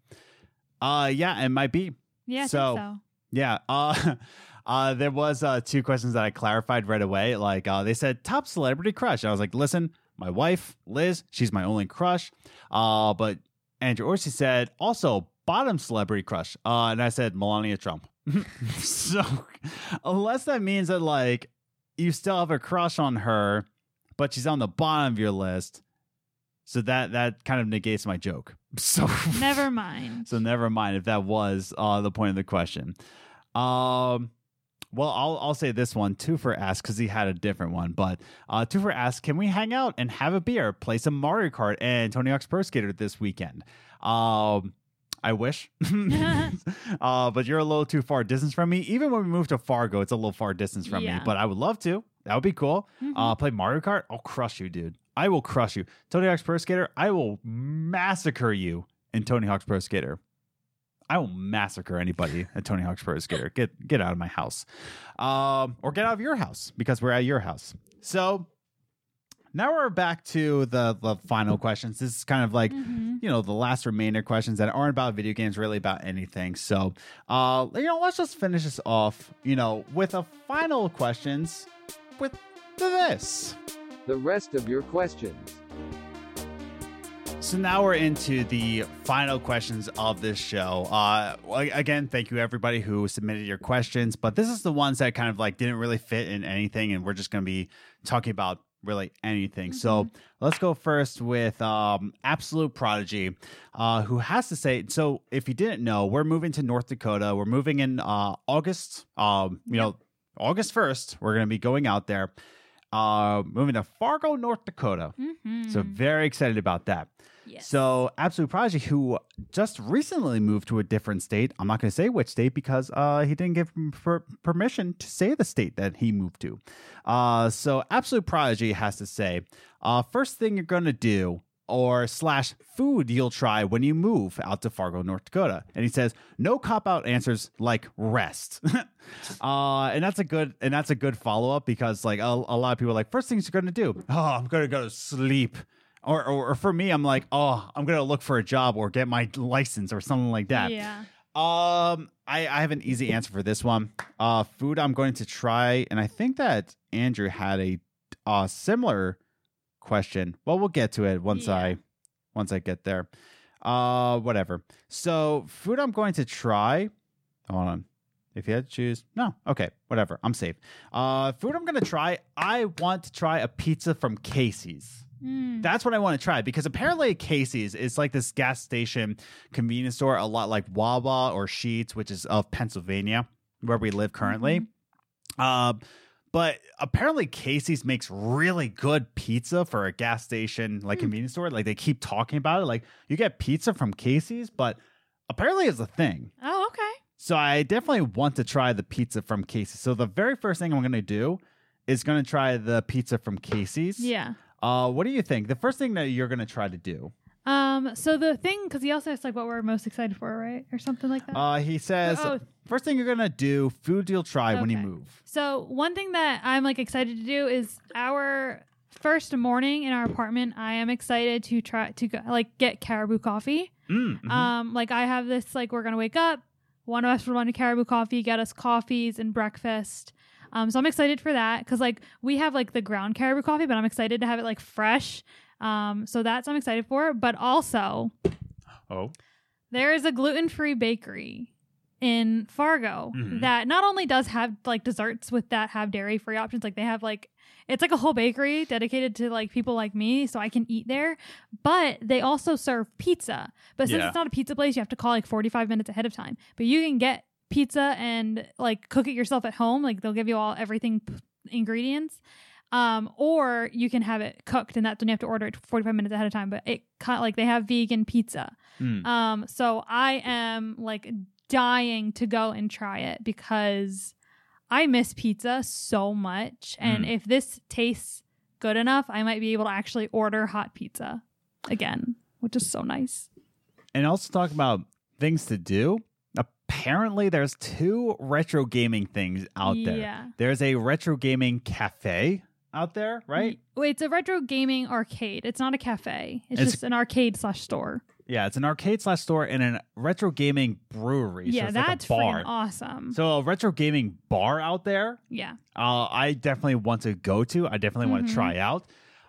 Uh, yeah, it might be. Yeah. So- so. Yeah. Uh, uh, there was uh, two questions that I clarified right away. Like uh, they said top celebrity crush. I was like, listen, my wife Liz, she's my only crush. Uh, but Andrew Orsi said also bottom celebrity crush. Uh, and I said Melania Trump. so unless that means that like you still have a crush on her, but she's on the bottom of your list. So that that kind of negates my joke. So Never mind. so never mind if that was uh, the point of the question. Um, well, I'll I'll say this one. Two for ask because he had a different one, but uh, two for ask. Can we hang out and have a beer, play some Mario Kart and Tony Hawk's Pro Skater this weekend? Um, I wish, uh, but you're a little too far distance from me. Even when we move to Fargo, it's a little far distance from me. But I would love to. That would be cool. Mhm. Uh, play Mario Kart. I'll crush you, dude. I will crush you. Tony Hawk's Pro Skater. I will massacre you in Tony Hawk's Pro Skater. I will massacre anybody at Tony Hawk's Pro Skater. Get get out of my house, um, or get out of your house because we're at your house. So now we're back to the the final questions. This is kind of like Mhm. you know the last remainder questions that aren't about video games, really about anything. So uh, you know, let's just finish this off. You know, with a final questions with this. The rest of your questions. So now we're into the final questions of this show. Uh, again, thank you everybody who submitted your questions, but this is the ones that kind of like didn't really fit in anything, and we're just going to be talking about really anything. So let's go first with um, Absolute Prodigy, uh, who has to say. So if you didn't know, we're moving to North Dakota. We're moving in uh, August. Um, you know, August first. We're going to be going out there. Uh, moving to Fargo, North Dakota. Mhm. So very excited about that. yes. So Absolute Prodigy, who just recently moved to a different state, I'm not going to say which state because uh, he didn't give him per- permission to say the state that he moved to. Uh, so Absolute Prodigy has to say, uh, first thing you're going to do or slash food you'll try when you move out to Fargo, North Dakota. And he says, no cop out answers like rest. uh, and that's a good and that's a good follow up because like a, a lot of people are like first things you're gonna do, oh, I'm gonna go to sleep. Or, or, or for me, I'm like, oh, I'm gonna look for a job or get my license or something like that. Yeah. Um, I, I have an easy answer for this one. Uh, food I'm going to try, and I think that Andrew had a uh, similar question. Well, we'll get to it once Yeah. I once I get there. Uh, whatever. So, food I'm going to try. Hold on. If you had to choose, no. Okay, whatever. I'm safe. Uh, food I'm going to try. I want to try a pizza from Casey's. Mm. That's what I want to try because apparently Casey's is like this gas station convenience store, a lot like Wawa or Sheetz, which is of Pennsylvania, where we live currently. Um, but apparently Casey's makes really good pizza for a gas station like convenience store. Like they keep talking about it. Like you get pizza from Casey's, but apparently it's a thing. oh, okay. So I definitely want to try the pizza from Casey's. So the very first thing I'm going to do is going to try the pizza from Casey's. Yeah. Uh, what do you think? The first thing that you're going to try to do? Um. So the thing, because he also asked like what we're most excited for, right, or something like that. Uh, he says Oh. first thing you're going to do, food you'll try when you move. So one thing that I'm like excited to do is our first morning in our apartment. I am excited to try to go, like get caribou coffee. Mm, mhm. Um, like I have this like we're gonna wake up. One of us would want a caribou coffee, get us coffees and breakfast. Um, so I'm excited for that because like we have like the ground caribou coffee, but I'm excited to have it like fresh. Um, so that's I'm excited for. But also oh, there is a gluten free bakery in Fargo Mhm. that not only does have like desserts with that have dairy free options, like they have like it's like a whole bakery dedicated to like people like me, so I can eat there. But they also serve pizza. But since Yeah. it's not a pizza place, you have to call like 45 minutes ahead of time. But you can get pizza and like cook it yourself at home. Like they'll give you all everything p- ingredients. Um, or you can have it cooked, and that's when you have to order it 45 minutes ahead of time. But it like they have vegan pizza. Mm. Um, so I am like dying to go and try it because I miss pizza so much. And Mm. if this tastes good enough, I might be able to actually order hot pizza again, which is so nice. and also talk about things to do. Apparently, there's two retro gaming things out there. Yeah. There's a retro gaming cafe out there, right? Wait, it's a retro gaming arcade. It's not a cafe. It's, It's- just an arcade slash store. Yeah, it's an arcade slash store and a retro gaming brewery. so yeah, like that's freaking awesome. So a retro gaming bar out there. yeah. Uh, I definitely want to go to. I definitely want Mhm. to try out.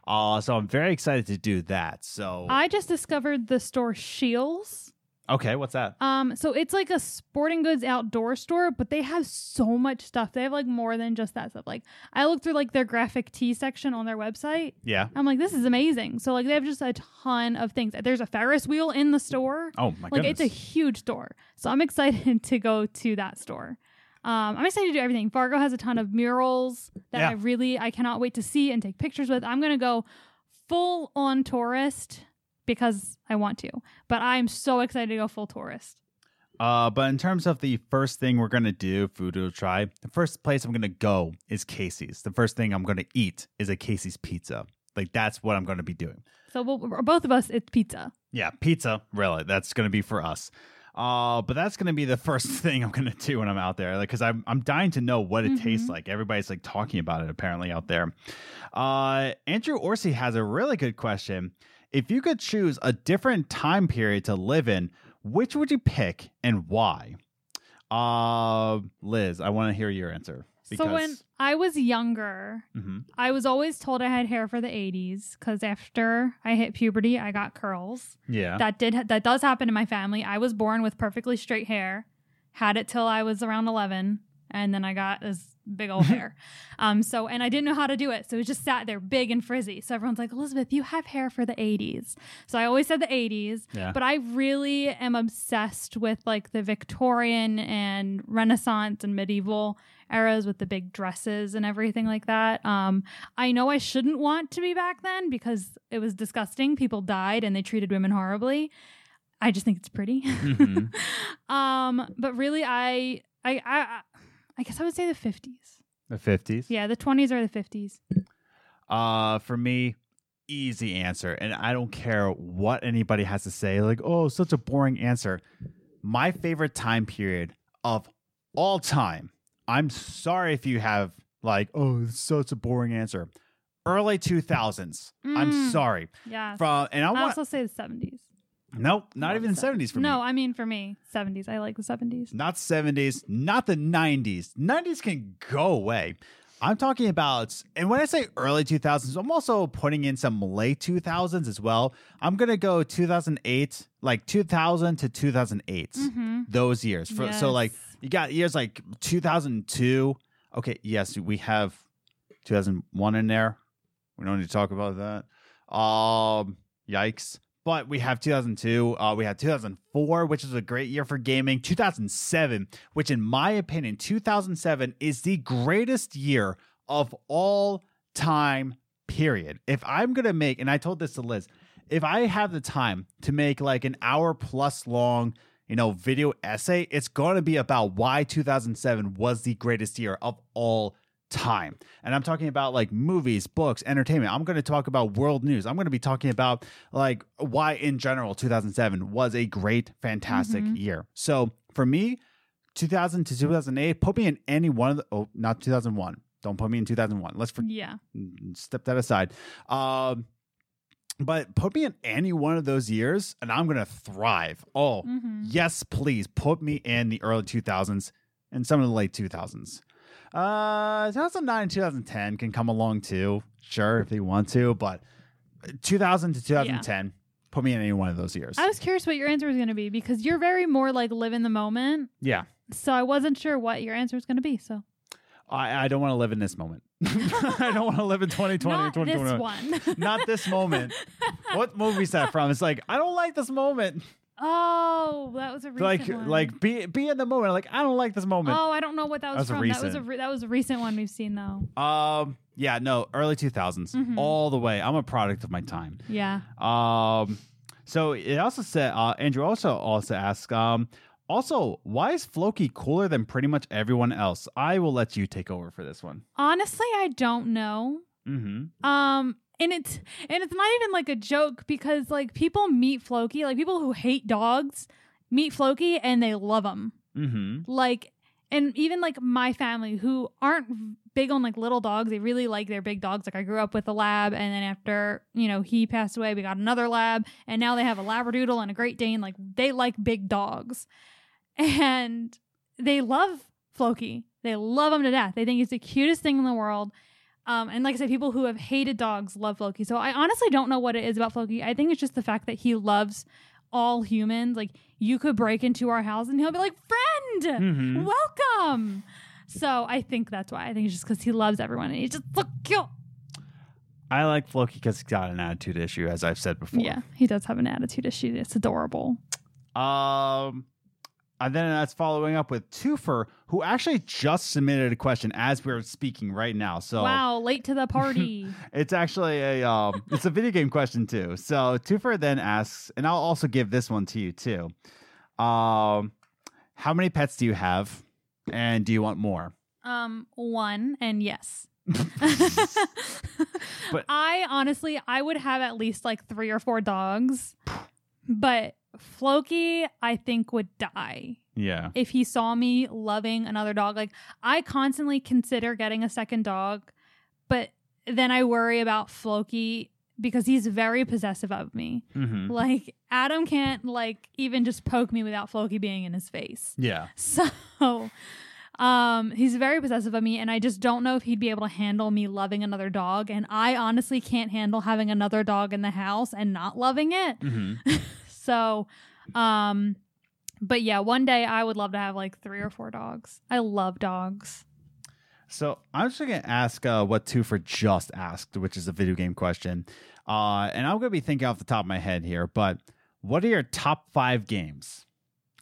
Uh, so I'm very excited to do that. So I just discovered the store Scheels. Okay, what's that? Um, so it's like a sporting goods outdoor store, but they have so much stuff. They have like more than just that stuff. Like I looked through like their graphic tee section on their website. Yeah. I'm like, this is amazing. So like they have just a ton of things. There's a Ferris wheel in the store. Oh my like goodness. it's a huge store. So I'm excited to go to that store. Um, I'm excited to do everything. Fargo has a ton of murals that Yeah. I really I cannot wait to see and take pictures with. I'm gonna go full on tourist because I want to, but I'm so excited to go full tourist. Uh, but in terms of the first thing we're gonna do, food to try, the first place I'm gonna go is Casey's. The first thing I'm gonna eat is a Casey's pizza. Like that's what I'm gonna be doing. So we'll, both of us, it's pizza. Yeah, pizza. Really, that's gonna be for us. Uh, but that's gonna be the first thing I'm gonna do when I'm out there, like, because I'm I'm dying to know what it tastes Mhm. like. Everybody's like talking about it apparently out there. Uh, Andrew Orsi has a really good question. If you could choose a different time period to live in, which would you pick and why? Uh, Liz, I want to hear your answer. So when I was younger, Mhm. I was always told I had hair for the 80s because after I hit puberty, I got curls. yeah, That did that does happen in my family. I was born with perfectly straight hair, had it till I was around 11, and then I got this big old hair. Um, so and I didn't know how to do it, so it just sat there big and frizzy. So everyone's like, Elizabeth, you have hair for the 80s. So I always said the 80s, yeah, but I really am obsessed with like the Victorian and Renaissance and medieval eras with the big dresses and everything like that. Um, I know I shouldn't want to be back then because it was disgusting. People died and they treated women horribly. I just think it's pretty. Mhm. um, but really, I, I, I, I guess I would say the fifties. the fifties. Yeah, the twenties or the fifties. Uh, for me, easy answer, and I don't care what anybody has to say. Like, oh, such a boring answer. My favorite time period of all time. I'm sorry if you have like, oh, it's such a boring answer. Early 2000s. I'm Mm. sorry. Yeah. From and I I want also say the seventies. Nope, not even 70s for me. no. I mean for me, seventies. I like the seventies. Not 70s, not the 90s. 90s can go away. I'm talking about, and when I say early 2000s, I'm also putting in some late 2000s as well. I'm going to go 2008, like 2000 to 2008, Mm-hmm. those years. For, So, like, you got years like 2002. Okay, yes, we have 2001 in there. We don't need to talk about that. Um, yikes. But we have 2002. Uh, we had 2004, which is a great year for gaming. 2007, which in my opinion, 2007 is the greatest year of all time. Period. If I'm gonna make, and I told this to Liz, if I have the time to make like an hour plus long, you know, video essay, it's going to be about why 2007 was the greatest year of all time. And I'm talking about like movies, books, entertainment. I'm going to talk about world news. I'm going to be talking about like why in general 2007 was a great, fantastic Mhm. year. So for me, 2000 to 2008, put me in any one of the, oh, not 2001. Don't put me in 2001. Let's for, Yeah. step that aside. Um, but put me in any one of those years and I'm going to thrive. Oh, Mm-hmm. yes, please put me in the early 2000s and some of the late 2000s. Uh, 2009 2010 can come along too. Sure, if you want to, but 2000 to 2010, put me in any one of those years. I was curious what your answer was going to be because you're very more like live in the moment. yeah. So I wasn't sure what your answer was going to be. So I, I don't want to live in this moment. I don't want to live in 2020 not or this 2021. one. Not this moment. what movie is that from? It's like, I don't like this moment. Oh, that was a recent like one. like be be in the moment. Like I don't like this moment. Oh, I don't know what that was, That was from. That was a recent. re- that was a recent one we've seen though. Um yeah, no, early 2000s. Mhm. All the way. I'm a product of my time. Yeah. Um so it also said uh Andrew also also asked um Also, why is Floki cooler than pretty much everyone else? I will let you take over for this one. Honestly, I don't know. Mm-hmm. Um, and it's and it's not even like a joke because like people meet Floki, like people who hate dogs meet Floki and they love him. Mm-hmm. Like, and even like my family who aren't big on like little dogs, they really like their big dogs. Like I grew up with a lab, and then after you know he passed away, we got another lab, and now they have a labradoodle and a Great Dane. Like they like big dogs, and they love Floki. They love him to death. They think he's the cutest thing in the world. Um, and like I said, people who have hated dogs love Floki. So I honestly don't know what it is about Floki. I think it's just the fact that he loves all humans. Like you could break into our house and he'll be like, "Friend, Mhm. welcome." So I think that's why. I think it's just because he loves everyone and he's just so cute. I like Floki because he's got an attitude issue, as I've said before. Yeah, he does have an attitude issue. It's adorable. Um, and then that's following up with Twofer, who actually just submitted a question as we're speaking right now. So Wow, late to the party. it's actually a um, it's a video game question too. So Twofer then asks, and I'll also give this one to you too. Um, how many pets do you have, and do you want more? um, one and yes. But- I honestly, I would have at least like three or four dogs, but Floki, I think would die Yeah. if he saw me loving another dog. Like I constantly consider getting a second dog, but then I worry about Floki because he's very possessive of me. hmm Like Adam can't like even just poke me without Floki being in his face. Yeah. So um he's very possessive of me and I just don't know if he'd be able to handle me loving another dog and I honestly can't handle having another dog in the house and not loving it. hmm So um but yeah, one day I would love to have like 3 or 4 dogs. I love dogs. So I'm just gonna ask uh, what Twofer just asked, which is a video game question, uh, and I'm gonna be thinking off the top of my head here. But what are your top five games?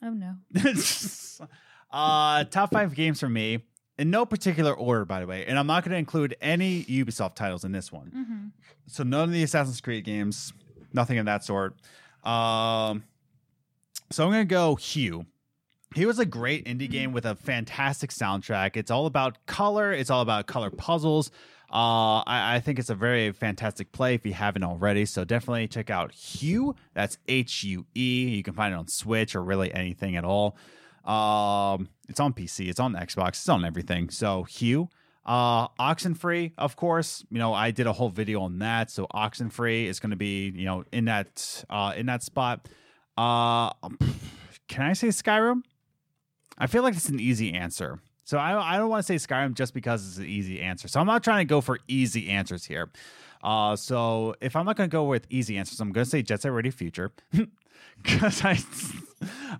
Oh no. uh, top five games for me, in no particular order, by the way. And I'm not going to include any Ubisoft titles in this one. Mhm. So none of the Assassin's Creed games, nothing of that sort. Um, so I'm to go Hue. He was a great indie game with a fantastic soundtrack. It's all about color. It's all about color puzzles. Uh, I, I think it's a very fantastic play if you haven't already. So definitely check out Hue. That's H U E. You can find it on Switch or really anything at all. Um, it's on PC. It's on Xbox. It's on everything. So Hue. Uh, Oxenfree, of course. You know, I did a whole video on that. So Oxenfree is going to be, you know, in that uh in that spot. Uh, can I say Skyrim? I feel like it's an easy answer. So I I don't want to say Skyrim just because it's an easy answer. So I'm not trying to go for easy answers here. Uh, so if I'm not going to go with easy answers, I'm going to say Jet Set Radio Future. Because I,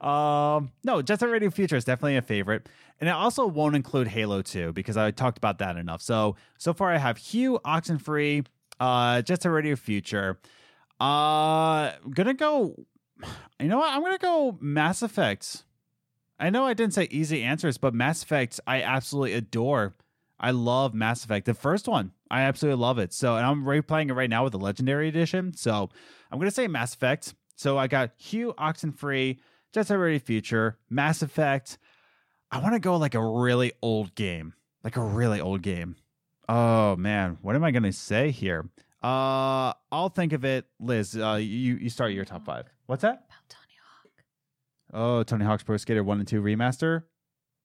um, no, Jet Set Radio Future is definitely a favorite, and it also won't include Halo 2 because I talked about that enough. So so far I have Hue, Oxenfree, uh, Jet Set Radio Future. Uh, gonna go. You know what? I'm gonna go Mass Effect. I know I didn't say easy answers, but Mass Effect I absolutely adore. I love Mass Effect, the first one. I absolutely love it. So, and I'm replaying it right now with the Legendary Edition. So, I'm gonna say Mass Effect. So, I got Hue Oxenfree, Jet Set Radio Future, Mass Effect. I want to go like a really old game, like a really old game. Oh man, what am I gonna say here? Uh, I'll think of it. Liz, uh, you you start your top five. What's that? About Tony Hawk. Oh, Tony Hawk's Pro Skater One and Two remaster.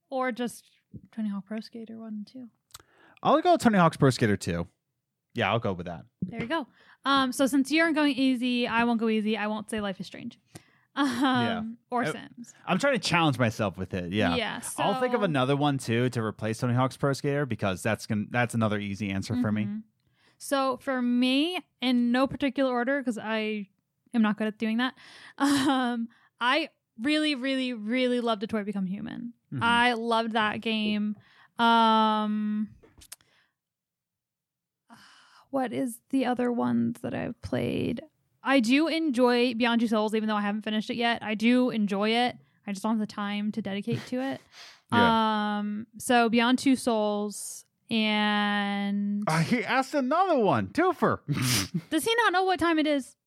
Or just Tony Hawk Pro Skater 1 and 2. I'll go Tony Hawk's Pro Skater Two. Yeah, I'll go with that. There you go. Um, so since you aren't going easy, I won't go easy. I won't say Life is Strange. Um, Or Uh, Sims. I'm trying to challenge myself with it. Yeah. Yeah. I'll think of another one too to replace Tony Hawk's Pro Skater because that's gonna that's another easy answer for me. Mhm. So for me, in no particular order, because I am not good at doing that, um, I really, really, really love Detroit Become Human. Mhm. I loved that game. Um, what is the other ones that I've played? I do enjoy Beyond Two Souls, even though I haven't finished it yet. I do enjoy it. I just don't have the time to dedicate to it. Um, so Beyond Two Souls and Uh, he asked another one, twofer. does he not know what time it is?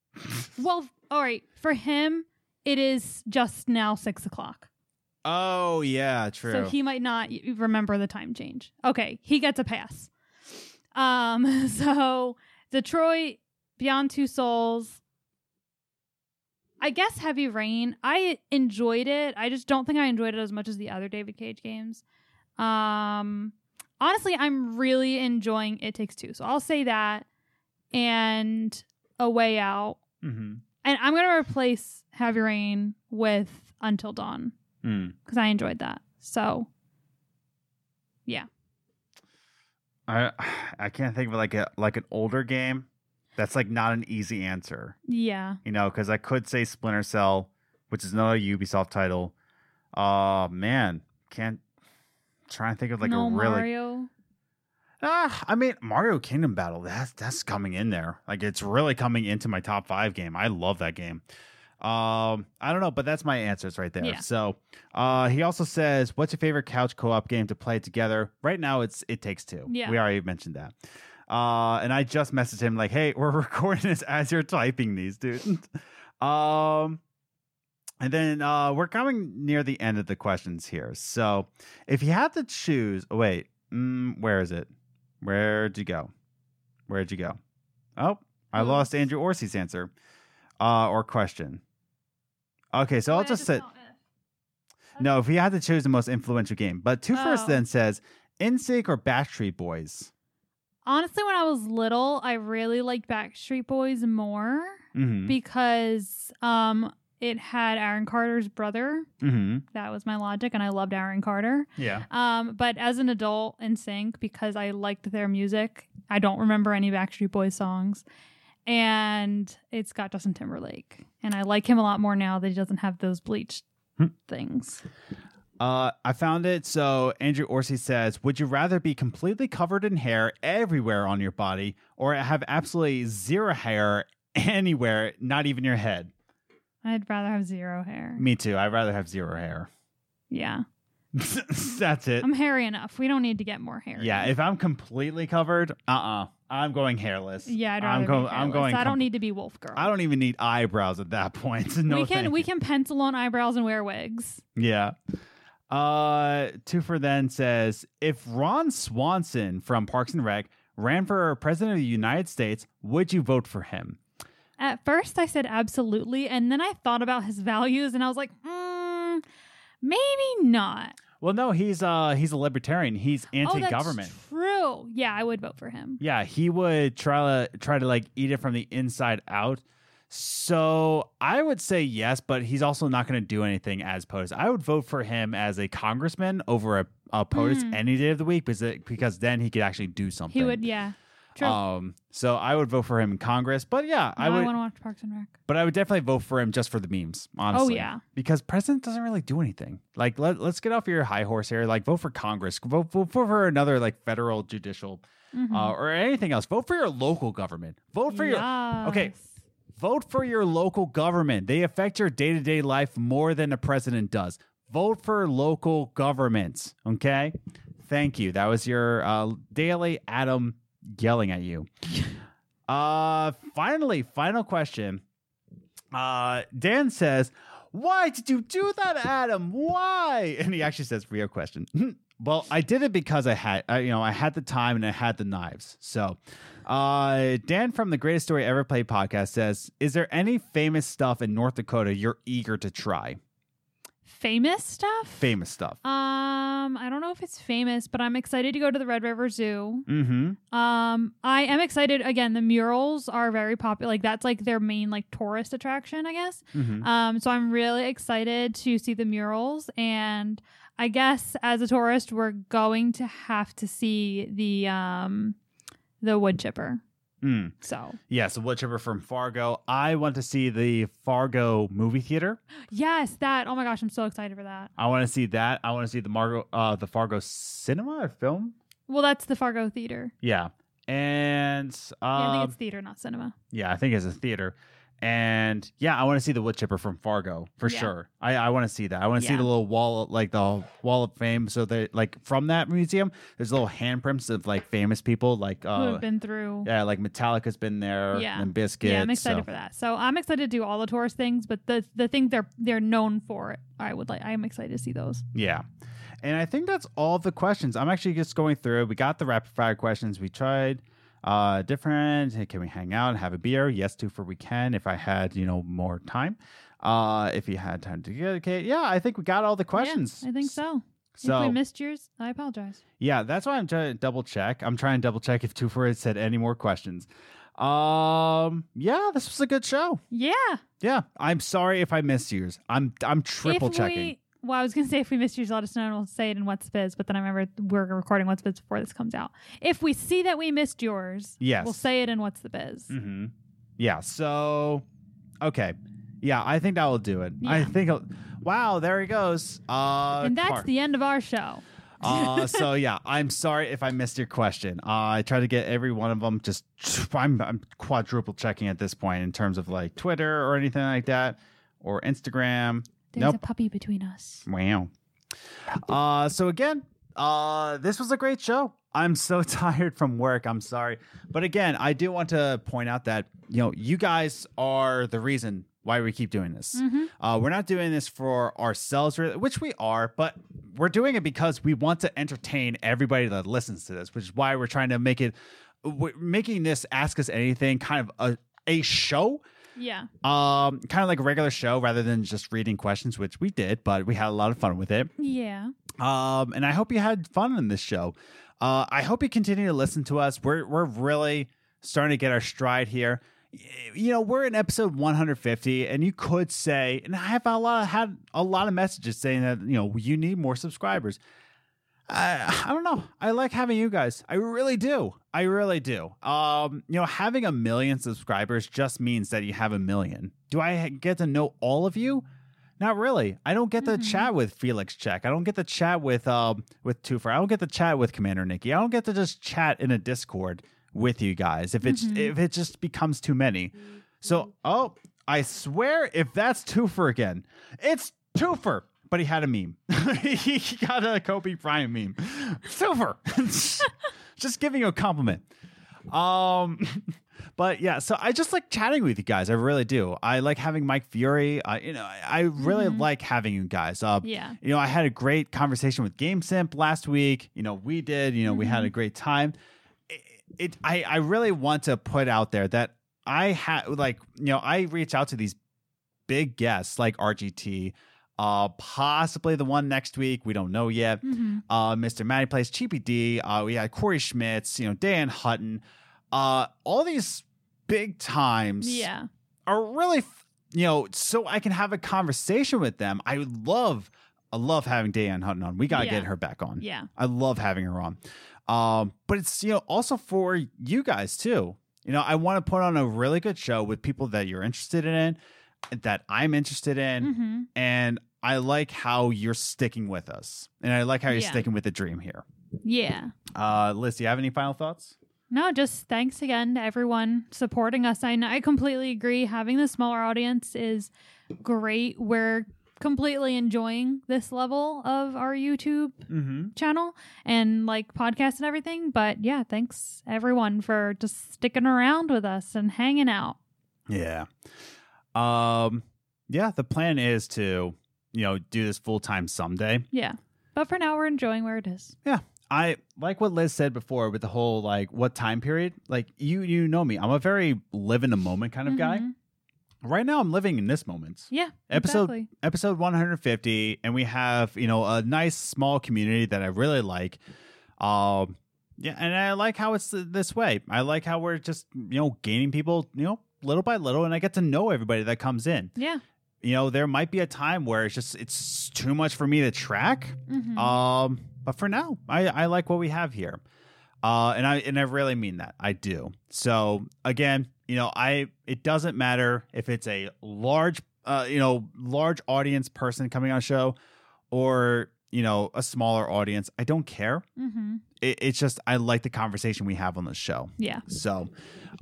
Well, all right. For him, it is just now six o'clock. Oh yeah, true. So he might not remember the time change. Okay, he gets a pass. Um, so Detroit, Beyond Two Souls. I guess Heavy Rain. I enjoyed it. I just don't think I enjoyed it as much as the other David Cage games. Um, honestly, I'm really enjoying It Takes Two. So I'll say that and A Way Out. mm-hmm. And I'm gonna replace Heavy Rain with Until Dawn mm. because I enjoyed that. So yeah. I I can't think of like a like an older game. That's like not an easy answer, Yeah. you know, because I could say Splinter Cell, which is another Ubisoft title. Uh man, can't try and think of like no a really Mario. Ah, I mean Mario Kingdom Battle. That's that's coming in there. Like it's really coming into my top five game. I love that game. Um, I don't know, but that's my answers right there. Yeah. So, uh, he also says, "What's your favorite couch co-op game to play together?" Right now, it's It Takes Two. Yeah. we already mentioned that. Uh, and I just messaged him like, "Hey, we're recording this as you're typing these, dude." um, and then uh, we're coming near the end of the questions here. So, if you had to choose, oh, wait, mm, where is it? Where'd you go? Where'd you go? Oh, I Oh. lost Andrew Orsi's answer uh, or question. Okay, so I'll just say no. If we had to choose the most influential game, but two first Oh. then says NSYNC or Backstreet Boys. Honestly, when I was little, I really liked Backstreet Boys more Mm-hmm. because um it had Aaron Carter's brother. mm-hmm. That was my logic, and I loved Aaron Carter. Yeah. Um, but as an adult NSYNC, because I liked their music, I don't remember any Backstreet Boys songs. And it's got Justin Timberlake. And I like him a lot more now that he doesn't have those bleached Hmm. things. Uh, I found it. So Andrew Orsi says, "Would you rather be completely covered in hair everywhere on your body, or have absolutely zero hair anywhere, not even your head?" I'd rather have zero hair. Me too. I'd rather have zero hair. Yeah. That's it. I'm hairy enough. We don't need to get more hair. Yeah, if I'm completely covered, uh uh-uh. uh, i am going hairless. yeah, I'd I'm go- be I'm hairless. going I don't com- need to be wolf girl. I don't even need eyebrows at that point. no, we can thank we you. can pencil on eyebrows and wear wigs. Yeah. Uh, Twofer then says if Ron Swanson from Parks and Rec ran for president of the United States, would you vote for him? At first, I said absolutely, and then I thought about his values, and I was like, mm, maybe not. Well, no, he's uh he's a libertarian. He's oh, anti-government. that's true. Yeah, I would vote for him. Yeah, he would try to try to like eat it from the inside out. So I would say yes, but he's also not going to do anything as POTUS. I would vote for him as a congressman over a, a POTUS Mm. any day of the week because because then he could actually do something. He would, yeah. True. Um, so I would vote for him in Congress, but yeah, I Now would, want to watch Parks and Rec. but I would definitely vote for him just for the memes. Honestly, Oh, yeah. because president doesn't really do anything. Like, let let's get off your high horse here. Like, vote for Congress. Vote, vote for another like federal judicial Mhm. uh, or anything else. Vote for your local government. Vote for your okay. Yes. vote for your local government. They affect your day to day life more than a president does. Vote for local governments. Okay. Thank you. That was your uh, daily Adam yelling at you. Uh, finally, final question. Uh, Dan says, "Why did you do that, Adam? Why?" And he actually says, "Real question." well, I did it because I had, I, you know, I had the time and I had the knives. So, uh, Dan from the Greatest Story Ever Played podcast says, "Is there any famous stuff in North Dakota you're eager to try? Famous stuff? Famous stuff." Um, I don't know if it's famous, but I'm excited to go to the Red River Zoo. mm-hmm. Um, I am excited. Again, the murals are very popular. Like that's like their main like tourist attraction, I guess. Mm-hmm. Um, so I'm really excited to see the murals, and I guess as a tourist, we're going to have to see the um the wood chipper. Mm. So Yeah, so chipper from Fargo. I want to see the Fargo movie theater. yes, that. Oh my gosh, I'm so excited for that. I want to see that. I want to see the Margo, uh, the Fargo cinema or film. Well, that's the Fargo Theater. Yeah, and Yeah, I um, think it's theater, not cinema. yeah, I think it's a theater. And yeah, I want to see the wood chipper from Fargo for Yeah. sure. I, I want to see that. I want to see the little wall, like the wall of fame. So that, like, from that museum, there's little handprints of like famous people, like, Who uh, have been through. yeah, like Metallica's been there, Yeah. and Biscuit. Yeah, I'm excited so- for that. So I'm excited to do all the tourist things, but the the things they're they're known for, I would like. I am excited to see those. Yeah. And I think that's all the questions. I'm actually just going through. We got the rapid fire questions. We tried uh different. Can we hang out and have a beer? Yes, Twofer we can if I had, you know, more time. Uh if you had time to dedicate. Yeah, I think we got all the questions. Yeah, I think so. So if we missed yours, I apologize. yeah, that's why I'm trying to double check. I'm trying to double check if two for it said any more questions. Um yeah, this was a good show. Yeah. Yeah. I'm sorry if I missed yours. I'm I'm triple if checking. We, well, I was gonna say if we missed yours, let us know and we'll say it in What's the Biz. But then I remember we're recording What's Biz before this comes out. If we see that we missed yours, Yes. we'll say it in What's the Biz. Mm-hmm. Yeah. So, okay. Yeah, I think that will do it. I Yeah. think. I'll, wow, there he goes. Uh, and that's Clark. the end of our show. uh, so yeah, I'm sorry if I missed your question. Uh, I try to get every one of them. Just I'm I'm quadruple checking at this point in terms of like Twitter or anything like that or Instagram. There's Nope. a puppy between us. Wow. Uh, so again, uh, this was a great show. I'm so tired from work. I'm sorry, but again, I do want to point out that you know you guys are the reason why we keep doing this. Mm-hmm. Uh, we're not doing this for ourselves, really, which we are, but we're doing it because we want to entertain everybody that listens to this, which is why we're trying to make it, we're making this Ask Us Anything kind of a, a show Yeah. um kind of like a regular show rather than just reading questions which we did but we had a lot of fun with it. Yeah. um and i hope you had fun in this show. Uh i hope you continue to listen to us. We're we're really starting to get our stride here. You know we're in episode 150 and you could say and i have a lot of had a lot of messages saying that you know you need more subscribers I, I don't know. I like having you guys. I really do. I really do. Um, you know, having a million subscribers just means that you have a million. Do I get to know all of you? Not really. I don't get to Mhm. chat with Felix Check. I don't get to chat with um with Twofer. I don't get to chat with Commander Nikki. I don't get to just chat in a Discord with you guys if it's Mhm. if it just becomes too many. So oh, I swear if that's Twofer again, it's Twofer. But he had a meme. he got a Kobe Bryant meme. Silver. just giving you a compliment. Um, but yeah, so I just like chatting with you guys. I really do. I like having Mike Fury. I, you know, I, I really Mhm. like having you guys. Uh, Yeah. you know, I had a great conversation with GameSimp last week. You know, we did. You know, we had a great time. It, it I, I really want to put out there that I had like, you know, I reach out to these big guests like RGT, uh, possibly the one next week. We don't know yet Mm-hmm. uh, Mr. Matty Plays, Cheapy D. Uh, we had Corey Schmitz, you know, Dan Hutton. Uh, all these big times Yeah. are really, you know, so I can have a conversation with them. I love, I love having Dan Hutton on. We got to Yeah. get her back on. Yeah. I love having her on. Um, but it's, you know, also for you guys too. You know, I want to put on a really good show with people that you're interested in, that I'm interested in Mm-hmm. and I like how you're sticking with us, and I like how you're Yeah. sticking with the dream here. Yeah. Uh, Liz, do you have any final thoughts? No, just thanks again to everyone supporting us. I, I completely agree. Having the smaller audience is great. We're completely enjoying this level of our YouTube Mm-hmm. channel and like podcast and everything. But yeah, thanks everyone for just sticking around with us and hanging out. Yeah. Um. Yeah. The plan is to, you know, do this full time someday. Yeah. But for now, we're enjoying where it is. Yeah. I like what Liz said before with the whole like what time period. Like you, you know me. I'm a very live in the moment kind of guy. Mhm. Right now, I'm living in this moment. Yeah. Episode exactly. episode 150 and we have you know a nice small community that i really like um yeah and i like how it's this way i like how we're just you know gaining people you know little by little and i get to know everybody that comes in Yeah. You know there might be a time where it's just it's too much for me to track Mhm. um but for now i i like what we have here uh and i and i really mean that i do so again you know i it doesn't matter if it's a large uh you know large audience person coming on a show or you know, a smaller audience, I don't care. Mm-hmm. It, it's just I like the conversation we have on the show. Yeah. So,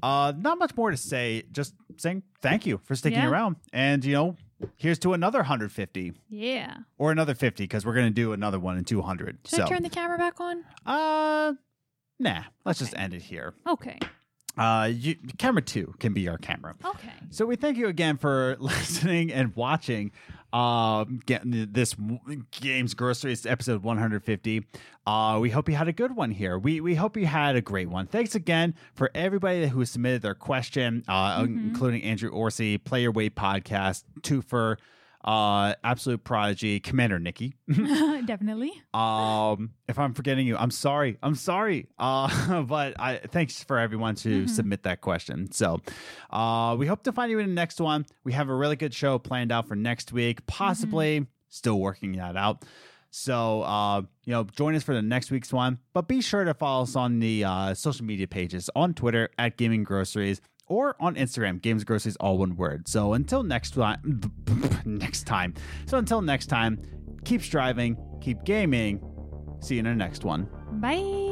uh, not much more to say. Just saying thank you for sticking Yeah. around, and you know, here's to another 150 Yeah. or another 50 because we're gonna do another one in 200. Should so, I turn the camera back on? uh, nah, let's just end it here. Okay. Uh, you, camera two can be our camera. Okay. So we thank you again for listening and watching. Um, getting this games groceries episode 150. Uh, we hope you had a good one here. We we hope you had a great one. Thanks again for everybody who submitted their question, uh, including Andrew Orsi, Player Your Way Podcast, Twofer, uh, Absolute Prodigy, Commander Nikki. Definitely. Um, if I'm forgetting you, I'm sorry. I'm sorry. Uh, but I thanks for everyone to submit that question. So, uh, we hope to find you in the next one. We have a really good show planned out for next week. Possibly still working that out. So, uh, you know, join us for the next week's one. But be sure to follow us on the uh, social media pages on Twitter at Gaming Groceries or on Instagram, Games Groceries, all one word. So until next time, next time. So until next time, keep striving, keep gaming. See you in the next one. Bye.